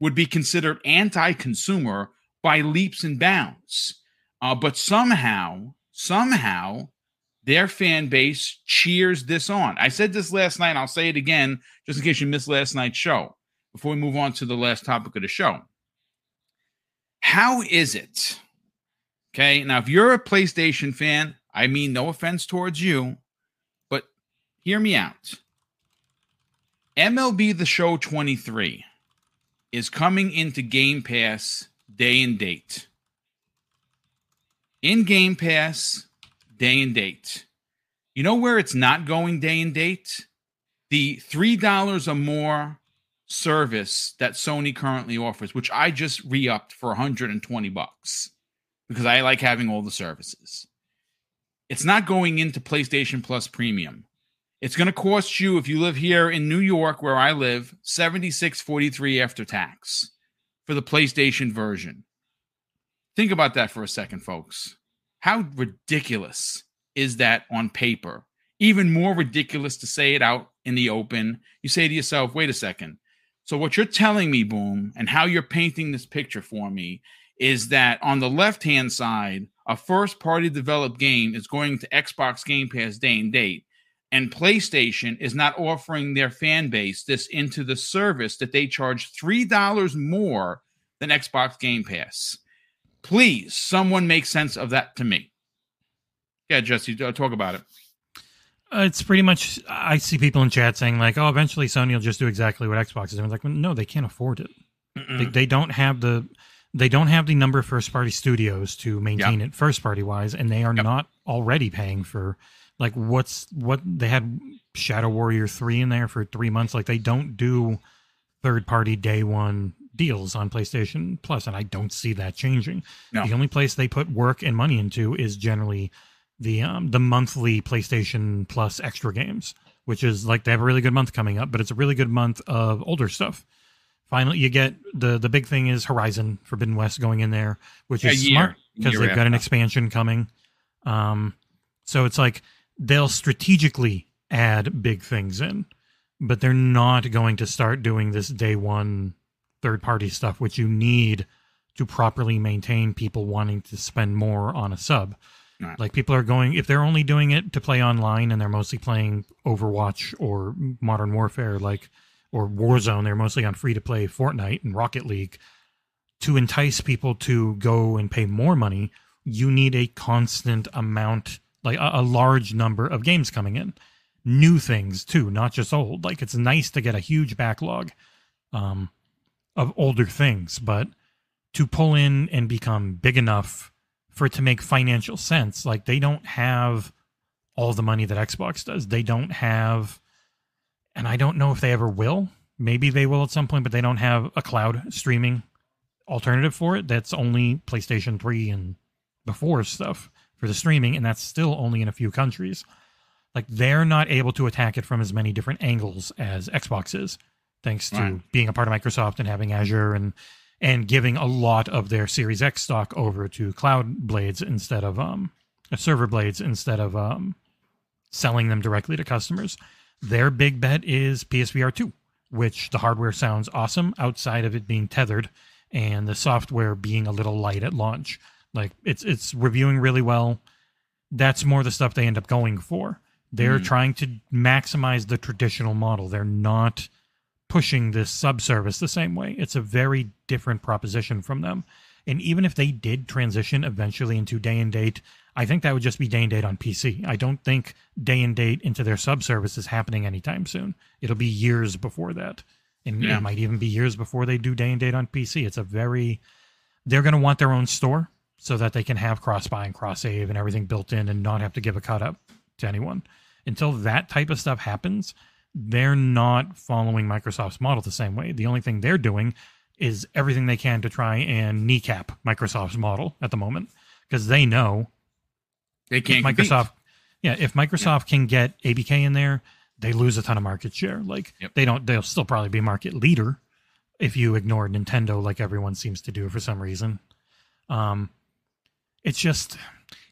would be considered anti-consumer by leaps and bounds. Uh, but somehow, somehow, their fan base cheers this on. I said this last night, I'll say it again just in case you missed last night's show before we move on to the last topic of the show. How is it? Okay, now if you're a PlayStation fan, I mean no offense towards you, but hear me out. MLB The Show 23 is coming into Game Pass day and date. In Game Pass, day and date. You know where it's not going day and date? The $3 or more service that Sony currently offers, which I just re-upped for 120 bucks because I like having all the services. It's not going into PlayStation Plus Premium. It's going to cost you if you live here in New York where I live, 76.43 after tax for the PlayStation version. Think about that for a second, folks. How ridiculous is that on paper? Even more ridiculous to say it out in the open. You say to yourself, wait a second. So, what you're telling me, Boom, and how you're painting this picture for me is that on the left hand side a first party developed game is going to Xbox Game Pass day and date, and PlayStation is not offering their fan base this into the service that they charge $3 more than Xbox Game Pass. Please, someone make sense of that to me. Yeah, Jesse, talk about it. Uh, it's pretty much. I see people in chat saying like, "Oh, eventually Sony will just do exactly what Xbox is." doing. like, well, no, they can't afford it. They, they, don't have the they don't have the number of first party studios to maintain yep. it first party wise, and they are yep. not already paying for like what's what they had Shadow Warrior three in there for three months. Like they don't do third party day one deals on PlayStation Plus, and I don't see that changing. No. The only place they put work and money into is generally the um, the monthly PlayStation Plus extra games, which is like they have a really good month coming up, but it's a really good month of older stuff. Finally, you get the the big thing is Horizon Forbidden West going in there, which is smart because they've got an expansion coming. Um, so it's like they'll strategically add big things in, but they're not going to start doing this day one third party stuff, which you need to properly maintain people wanting to spend more on a sub. Right. Like people are going if they're only doing it to play online and they're mostly playing Overwatch or Modern Warfare, like or Warzone, they're mostly on free to play Fortnite and Rocket League. To entice people to go and pay more money, you need a constant amount, like a, a large number of games coming in, new things too, not just old. Like it's nice to get a huge backlog um, of older things, but to pull in and become big enough for it to make financial sense. Like they don't have all the money that Xbox does. They don't have, and I don't know if they ever will. Maybe they will at some point, but they don't have a cloud streaming alternative for it. That's only PlayStation 3 and before stuff for the streaming, and that's still only in a few countries. Like they're not able to attack it from as many different angles as Xbox is, thanks to right. being a part of Microsoft and having Azure and and giving a lot of their Series X stock over to cloud blades instead of um server blades instead of um selling them directly to customers. Their big bet is PSVR 2, which the hardware sounds awesome outside of it being tethered and the software being a little light at launch. Like it's it's reviewing really well. That's more the stuff they end up going for. They're mm. trying to maximize the traditional model. They're not pushing this subservice the same way. It's a very different proposition from them. And even if they did transition eventually into day and date, I think that would just be day and date on PC. I don't think day and date into their subservice is happening anytime soon. It'll be years before that. And yeah. it hmm. might even be years before they do day and date on PC. It's a very, they're going to want their own store so that they can have cross buy and cross save and everything built in and not have to give a cut up to anyone. Until that type of stuff happens, they're not following Microsoft's model the same way. The only thing they're doing is everything they can to try and kneecap Microsoft's model at the moment because they know they can't Microsoft. Compete. Yeah, if Microsoft yeah. can get ABK in there, they lose a ton of market share. Like yep. they don't, they'll still probably be market leader if you ignore Nintendo, like everyone seems to do for some reason. Um, it's just,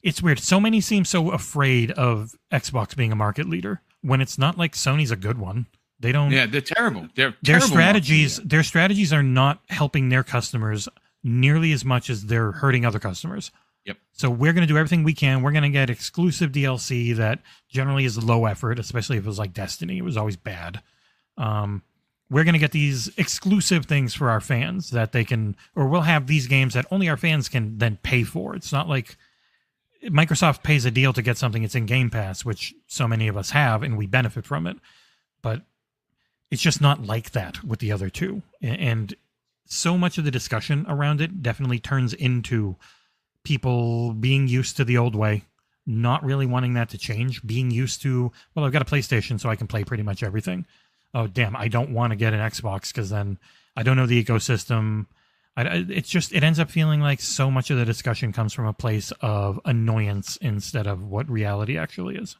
it's weird. So many seem so afraid of Xbox being a market leader when it's not like Sony's a good one. They don't. Yeah, they're terrible. They're their terrible strategies. Their strategies are not helping their customers nearly as much as they're hurting other customers. Yep. So we're going to do everything we can. We're going to get exclusive DLC that generally is low effort, especially if it was like Destiny. It was always bad. Um, we're going to get these exclusive things for our fans that they can, or we'll have these games that only our fans can then pay for. It's not like Microsoft pays a deal to get something it's in Game Pass, which so many of us have, and we benefit from it. But it's just not like that with the other two. And so much of the discussion around it definitely turns into people being used to the old way, not really wanting that to change, being used to, well, I've got a PlayStation, so I can play pretty much everything. Oh, damn, I don't want to get an Xbox because then I don't know the ecosystem. I, it's just it ends up feeling like so much of the discussion comes from a place of annoyance instead of what reality actually is.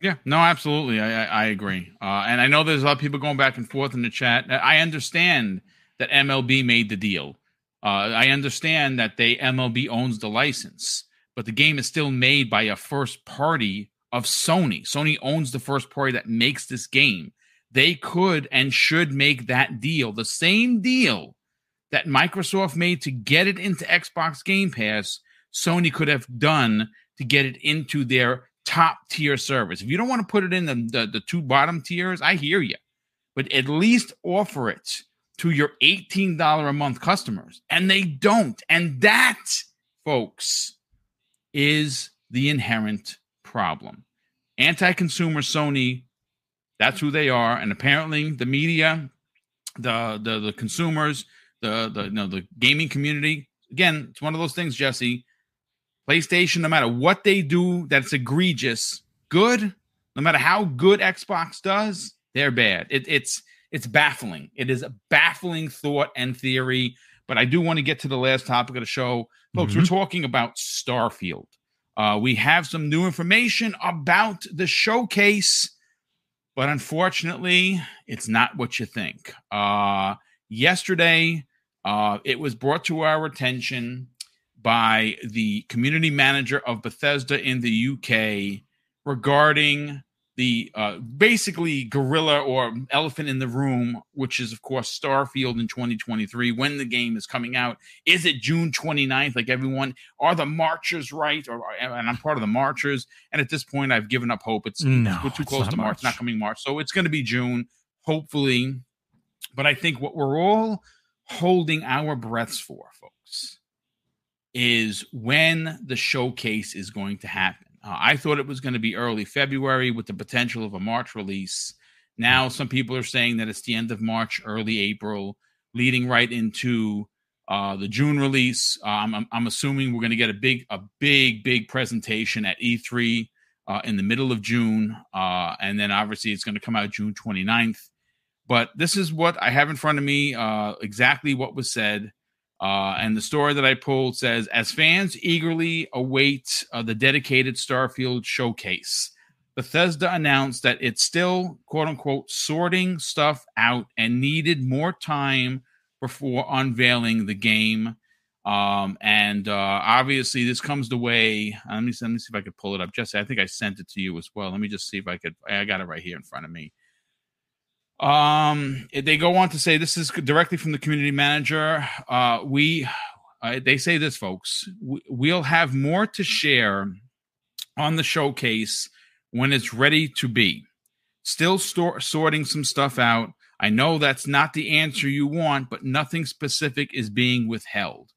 Yeah, no, absolutely, I, I, I agree, uh, and I know there's a lot of people going back and forth in the chat. I understand that MLB made the deal. Uh, I understand that they MLB owns the license, but the game is still made by a first party of Sony. Sony owns the first party that makes this game. They could and should make that deal, the same deal that Microsoft made to get it into Xbox Game Pass Sony could have done to get it into their top tier service. If you don't want to put it in the, the, the two bottom tiers, I hear you, but at least offer it to your $18 a month customers. And they don't. And that, folks, is the inherent problem. Anti consumer Sony, that's who they are. And apparently the media, the, the, the consumers, the, the, you know, the gaming community, again, it's one of those things, Jesse. PlayStation, no matter what they do that's egregious, good, no matter how good Xbox does, they're bad. It, it's it's baffling. It is a baffling thought and theory. But I do want to get to the last topic of the show. Folks, mm-hmm. we're talking about Starfield. Uh, we have some new information about the showcase, but unfortunately, it's not what you think. Uh, yesterday, uh, it was brought to our attention by the community manager of Bethesda in the UK regarding the uh, basically gorilla or elephant in the room, which is, of course, Starfield in 2023, when the game is coming out. Is it June 29th, like everyone? Are the marchers right? Or, and I'm part of the marchers. And at this point, I've given up hope. It's no, we're too close to March, not coming March. So it's going to be June, hopefully. But I think what we're all holding our breaths for, folks, is when the showcase is going to happen uh, I thought it was going to be early February with the potential of a March release. Now, some people are saying that it's the end of March, early April, leading right into uh, the June release. Um, I'm, I'm, assuming we're going to get a big, a big, big presentation at E3 uh, in the middle of June, uh, and then obviously it's going to come out June 29th. But this is what I have in front of me, uh, exactly what was said. Uh, and the story that I pulled says, as fans eagerly await uh, the dedicated Starfield showcase, Bethesda announced that it's still, quote unquote, sorting stuff out and needed more time before unveiling the game. Um, and uh, obviously, this comes the way. Let me, let me see if I could pull it up. Jesse, I think I sent it to you as well. Let me just see if I could. I got it right here in front of me. Um, they go on to say this is directly from the community manager. Uh, we, uh, they say this, folks. We'll have more to share on the showcase when it's ready to be. Still sorting some stuff out. I know that's not the answer you want, but nothing specific is being withheld.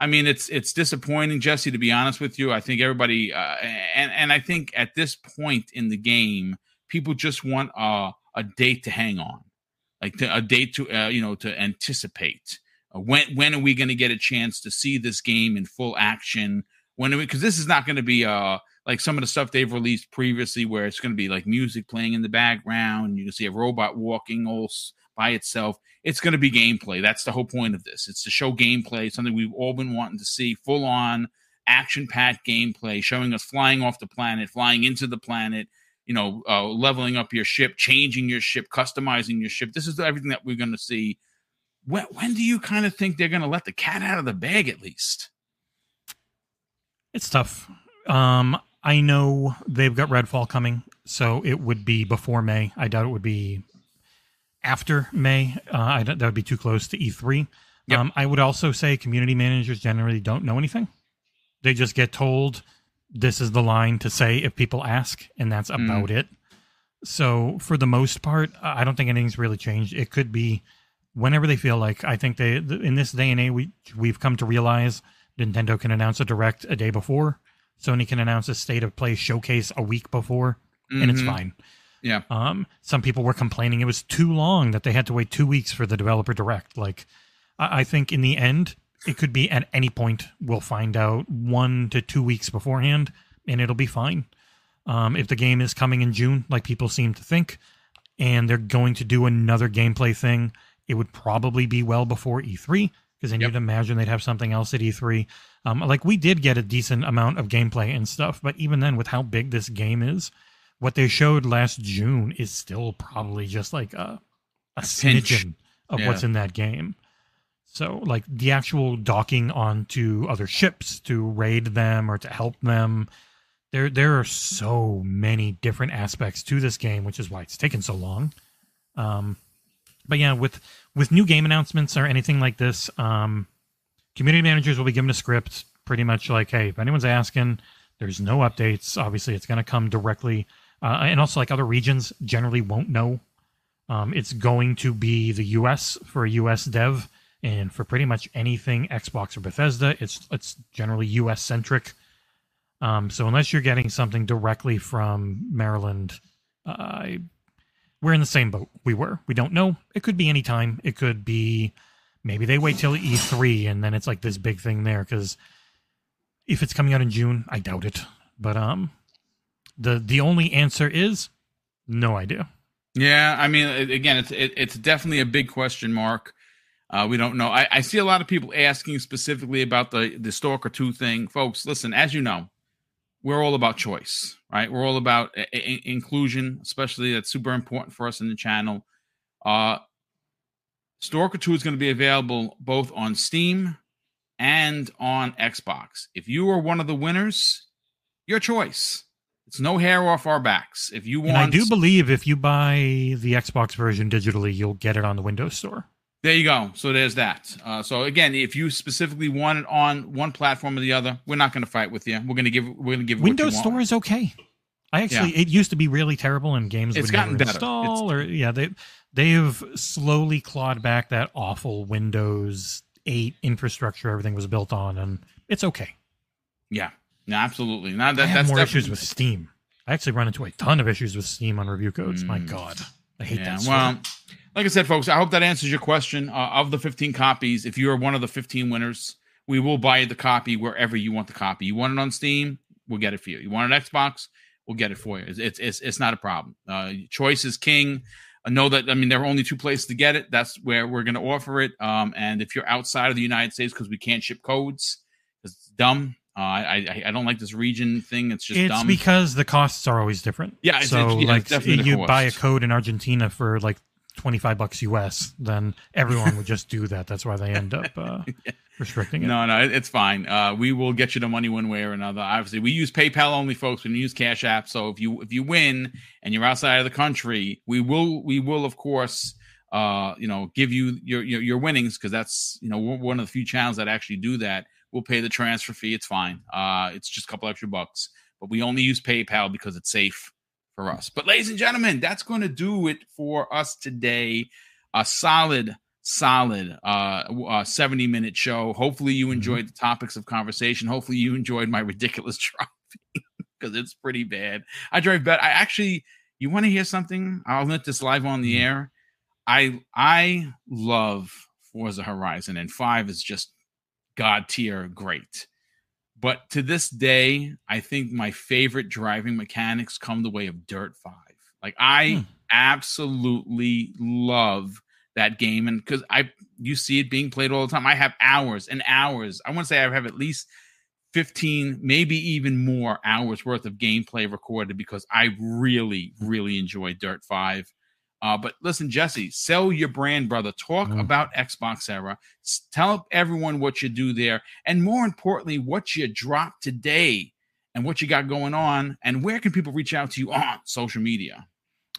I mean, it's it's disappointing, Jesse. To be honest with you, I think everybody, uh, and and I think at this point in the game, people just want a a date to hang on, like to, a date to uh, you know to anticipate. Uh, when when are we going to get a chance to see this game in full action? When because this is not going to be uh like some of the stuff they've released previously, where it's going to be like music playing in the background. You can see a robot walking all by itself. It's going to be gameplay. That's the whole point of this. It's to show gameplay, something we've all been wanting to see, full on action packed gameplay, showing us flying off the planet, flying into the planet, you know, uh, leveling up your ship, changing your ship, customizing your ship. This is everything that we're going to see. When, when do you kind of think they're going to let the cat out of the bag at least? It's tough. Um, I know they've got Redfall coming, so it would be before May. I doubt it would be after May. Uh, I that would be too close to E3. Yep. Um, I would also say community managers generally don't know anything. They just get told this is the line to say if people ask, and that's mm. about mm. it. So for the most part, I don't think anything's really changed. It could be whenever they feel like. I think they in this day and age we we've come to realize Nintendo can announce a direct a day before. Sony can announce a state of play showcase a week before, mm-hmm. and it's mm-hmm. fine. Yeah. Um. Some people were complaining it was too long that they had to wait two weeks for the developer direct. Like, I, I think in the end, it could be at any point. We'll find out one to two weeks beforehand, and it'll be fine. Um, if the game is coming in June, like people seem to think, and they're going to do another gameplay thing, it would probably be well before E3 because then yep. you'd imagine they'd have something else at E3. Um, like we did get a decent amount of gameplay and stuff, but even then, with how big this game is, what they showed last June is still probably just like a a, smidgen of yeah. what's in that game. So, like the actual docking onto other ships to raid them or to help them, there there are so many different aspects to this game, which is why it's taken so long. Um, but yeah, with with new game announcements or anything like this, um, community managers will be given a script. pretty much like, hey, if anyone's asking, there's no updates. Obviously, it's going to come directly, uh, and also like other regions generally won't know. Um, it's going to be the U.S. for a U.S. dev, and for pretty much anything Xbox or Bethesda, it's it's generally U.S. centric. Um, so unless you're getting something directly from Maryland, uh, we're in the same boat we were. We don't know. It could be any time. It could be maybe they wait till E3 and then it's like this big thing there because if it's coming out in June, I doubt it. But um, the the only answer is no idea. Yeah, I mean, again, it's it, it's definitely a big question mark. Uh, we don't know. I, I see a lot of people asking specifically about the the Stalker Two thing, folks. Listen, as you know, we're all about choice, right? We're all about I- I- inclusion, especially that's super important for us in the channel. Uh, Stalker 2 is going to be available both on Steam and on Xbox. If you are one of the winners, your choice. It's no hair off our backs. If you want, and I do believe if you buy the Xbox version digitally, you'll get it on the Windows Store. There you go. So there's that. Uh, so again, if you specifically want it on one platform or the other, we're not going to fight with you. We're going to give. We're going to give. Windows Store is okay. I actually, yeah. it used to be really terrible, and games it's would gotten never better. install. It's, or yeah, they they've slowly clawed back that awful Windows 8 infrastructure everything was built on, and it's okay. Yeah, no, absolutely. Not that, I have that's more issues with Steam. I actually run into a ton of issues with Steam on review codes. My Mm. God, I hate Yeah, that. well, like I said, folks, I hope that answers your question. Uh, of the 15 copies, if you're one of the 15 winners, we will buy you the copy wherever you want the copy. You want it on Steam, we'll get it for you. You want an Xbox, we'll get it for you. It's it's it's, not a problem. Uh, choice is king. I know that. I mean, there are only two places to get it. That's where we're going to offer it. Um, and if you're outside of the United States, because we can't ship codes, it's dumb. Uh, I, I I don't like this region thing. It's just it's dumb. because the costs are always different. Yeah, it's- so it's- yeah, like you cost. buy a code in Argentina for like twenty five bucks US, then everyone would just do that. That's why they end up uh, restricting it. No, no, it's fine. Uh, we will get you the money one way or another. Obviously, we use PayPal only, folks. We don't use Cash App. So if you if you win and you're outside of the country, we will we will of course uh you know give you your your, your winnings because that's you know we're one of the few channels that actually do that. We'll pay the transfer fee. It's fine. Uh, it's just a couple extra bucks, but we only use PayPal because it's safe for us. But ladies and gentlemen, that's going to do it for us today. A solid solid uh, uh 70 minute show. Hopefully you enjoyed the topics of conversation. Hopefully you enjoyed my ridiculous driving because it's pretty bad. I drive better i actually you want to hear something? I'll let this live on the air. I i love forza horizon and five is just god tier great but to this day i think my favorite driving mechanics come the way of dirt 5 like i Hmm. absolutely love that game and because i you see it being played all the time. I have hours and hours. I want to say i have at least 15 maybe even more hours worth of gameplay recorded because i really really enjoy dirt 5 uh, but listen jesse sell your brand brother talk Mm. about xbox era tell everyone what you do there and more importantly what you dropped today and what you got going on and where can people reach out to you on social media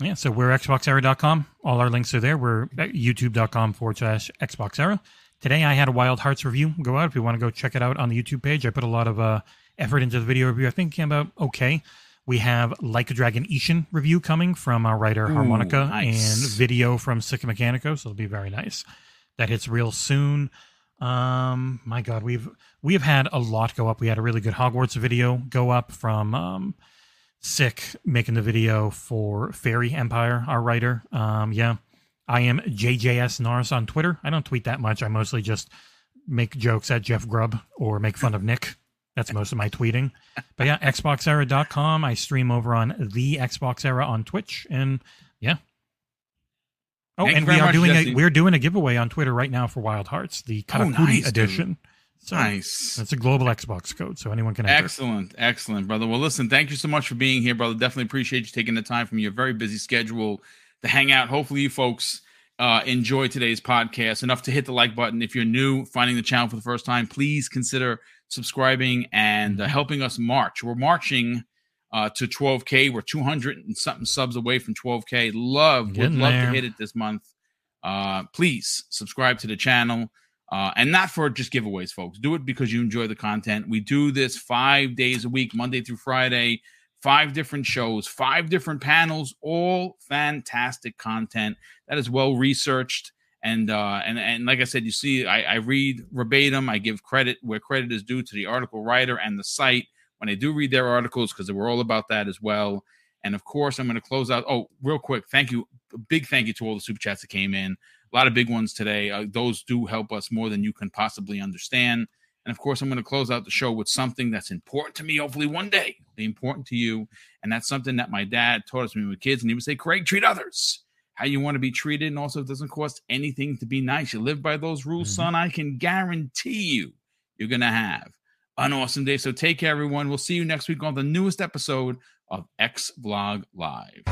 Yeah, so we're xboxera.com. All our links are there. We're at youtube.com forward slash Xbox xboxera. Today I had a Wild Hearts review. Go out if you want to go check it out on the YouTube page. I put a lot of uh, effort into the video review. I think it came out okay. We have Like a Dragon Ishin review coming from our writer Ooh, Harmonica nice. and video from Sika Mechanico, so it'll be very nice. That hits real soon. Um, my God, we've we have had a lot go up. We had a really good Hogwarts video go up from um, Sick making the video for Fairy Empire, our writer. Um, yeah, I am JJS Norris on Twitter. I don't tweet that much. I mostly just make jokes at Jeff Grubb or make fun of Nick. That's most of my tweeting. But yeah, XboxEra.com. I stream over on the Xbox Era on Twitch, and yeah. Oh, and we are much, doing Jesse. a we're doing a giveaway on Twitter right now for Wild Hearts, the Karakuri nice, dude. edition. So nice That's a global Xbox code, so anyone can enter. Excellent, excellent, brother. Well, listen, thank you so much for being here, brother. Definitely appreciate you taking the time from your very busy schedule to hang out. Hopefully, you folks uh, enjoy today's podcast enough to hit the like button. If you're new, finding the channel for the first time, please consider subscribing and uh, helping us march. We're marching uh, to 12k. We're 200 and something subs away from 12k. Love, would love there. to hit it this month. Uh, please subscribe to the channel. Uh, and not for just giveaways, folks. Do it because you enjoy the content. We do this five days a week, Monday through Friday, five different shows, five different panels, all fantastic content that is well researched. And uh, and and like I said, you see, I, I read verbatim. I give credit where credit is due to the article writer and the site when I do read their articles because we're all about that as well. And of course, I'm going to close out. Oh, real quick, thank you, big thank you to all the super chats that came in. A lot of big ones today. Uh, those do help us more than you can possibly understand. And of course, I'm going to close out the show with something that's important to me. Hopefully, one day, be important to you. And that's something that my dad taught us when we were kids. And he would say, "Craig, treat others how you want to be treated, and also it doesn't cost anything to be nice. You live by those rules, mm-hmm. son. I can guarantee you, you're going to have an awesome day. So take care, everyone. We'll see you next week on the newest episode of X Vlog Live.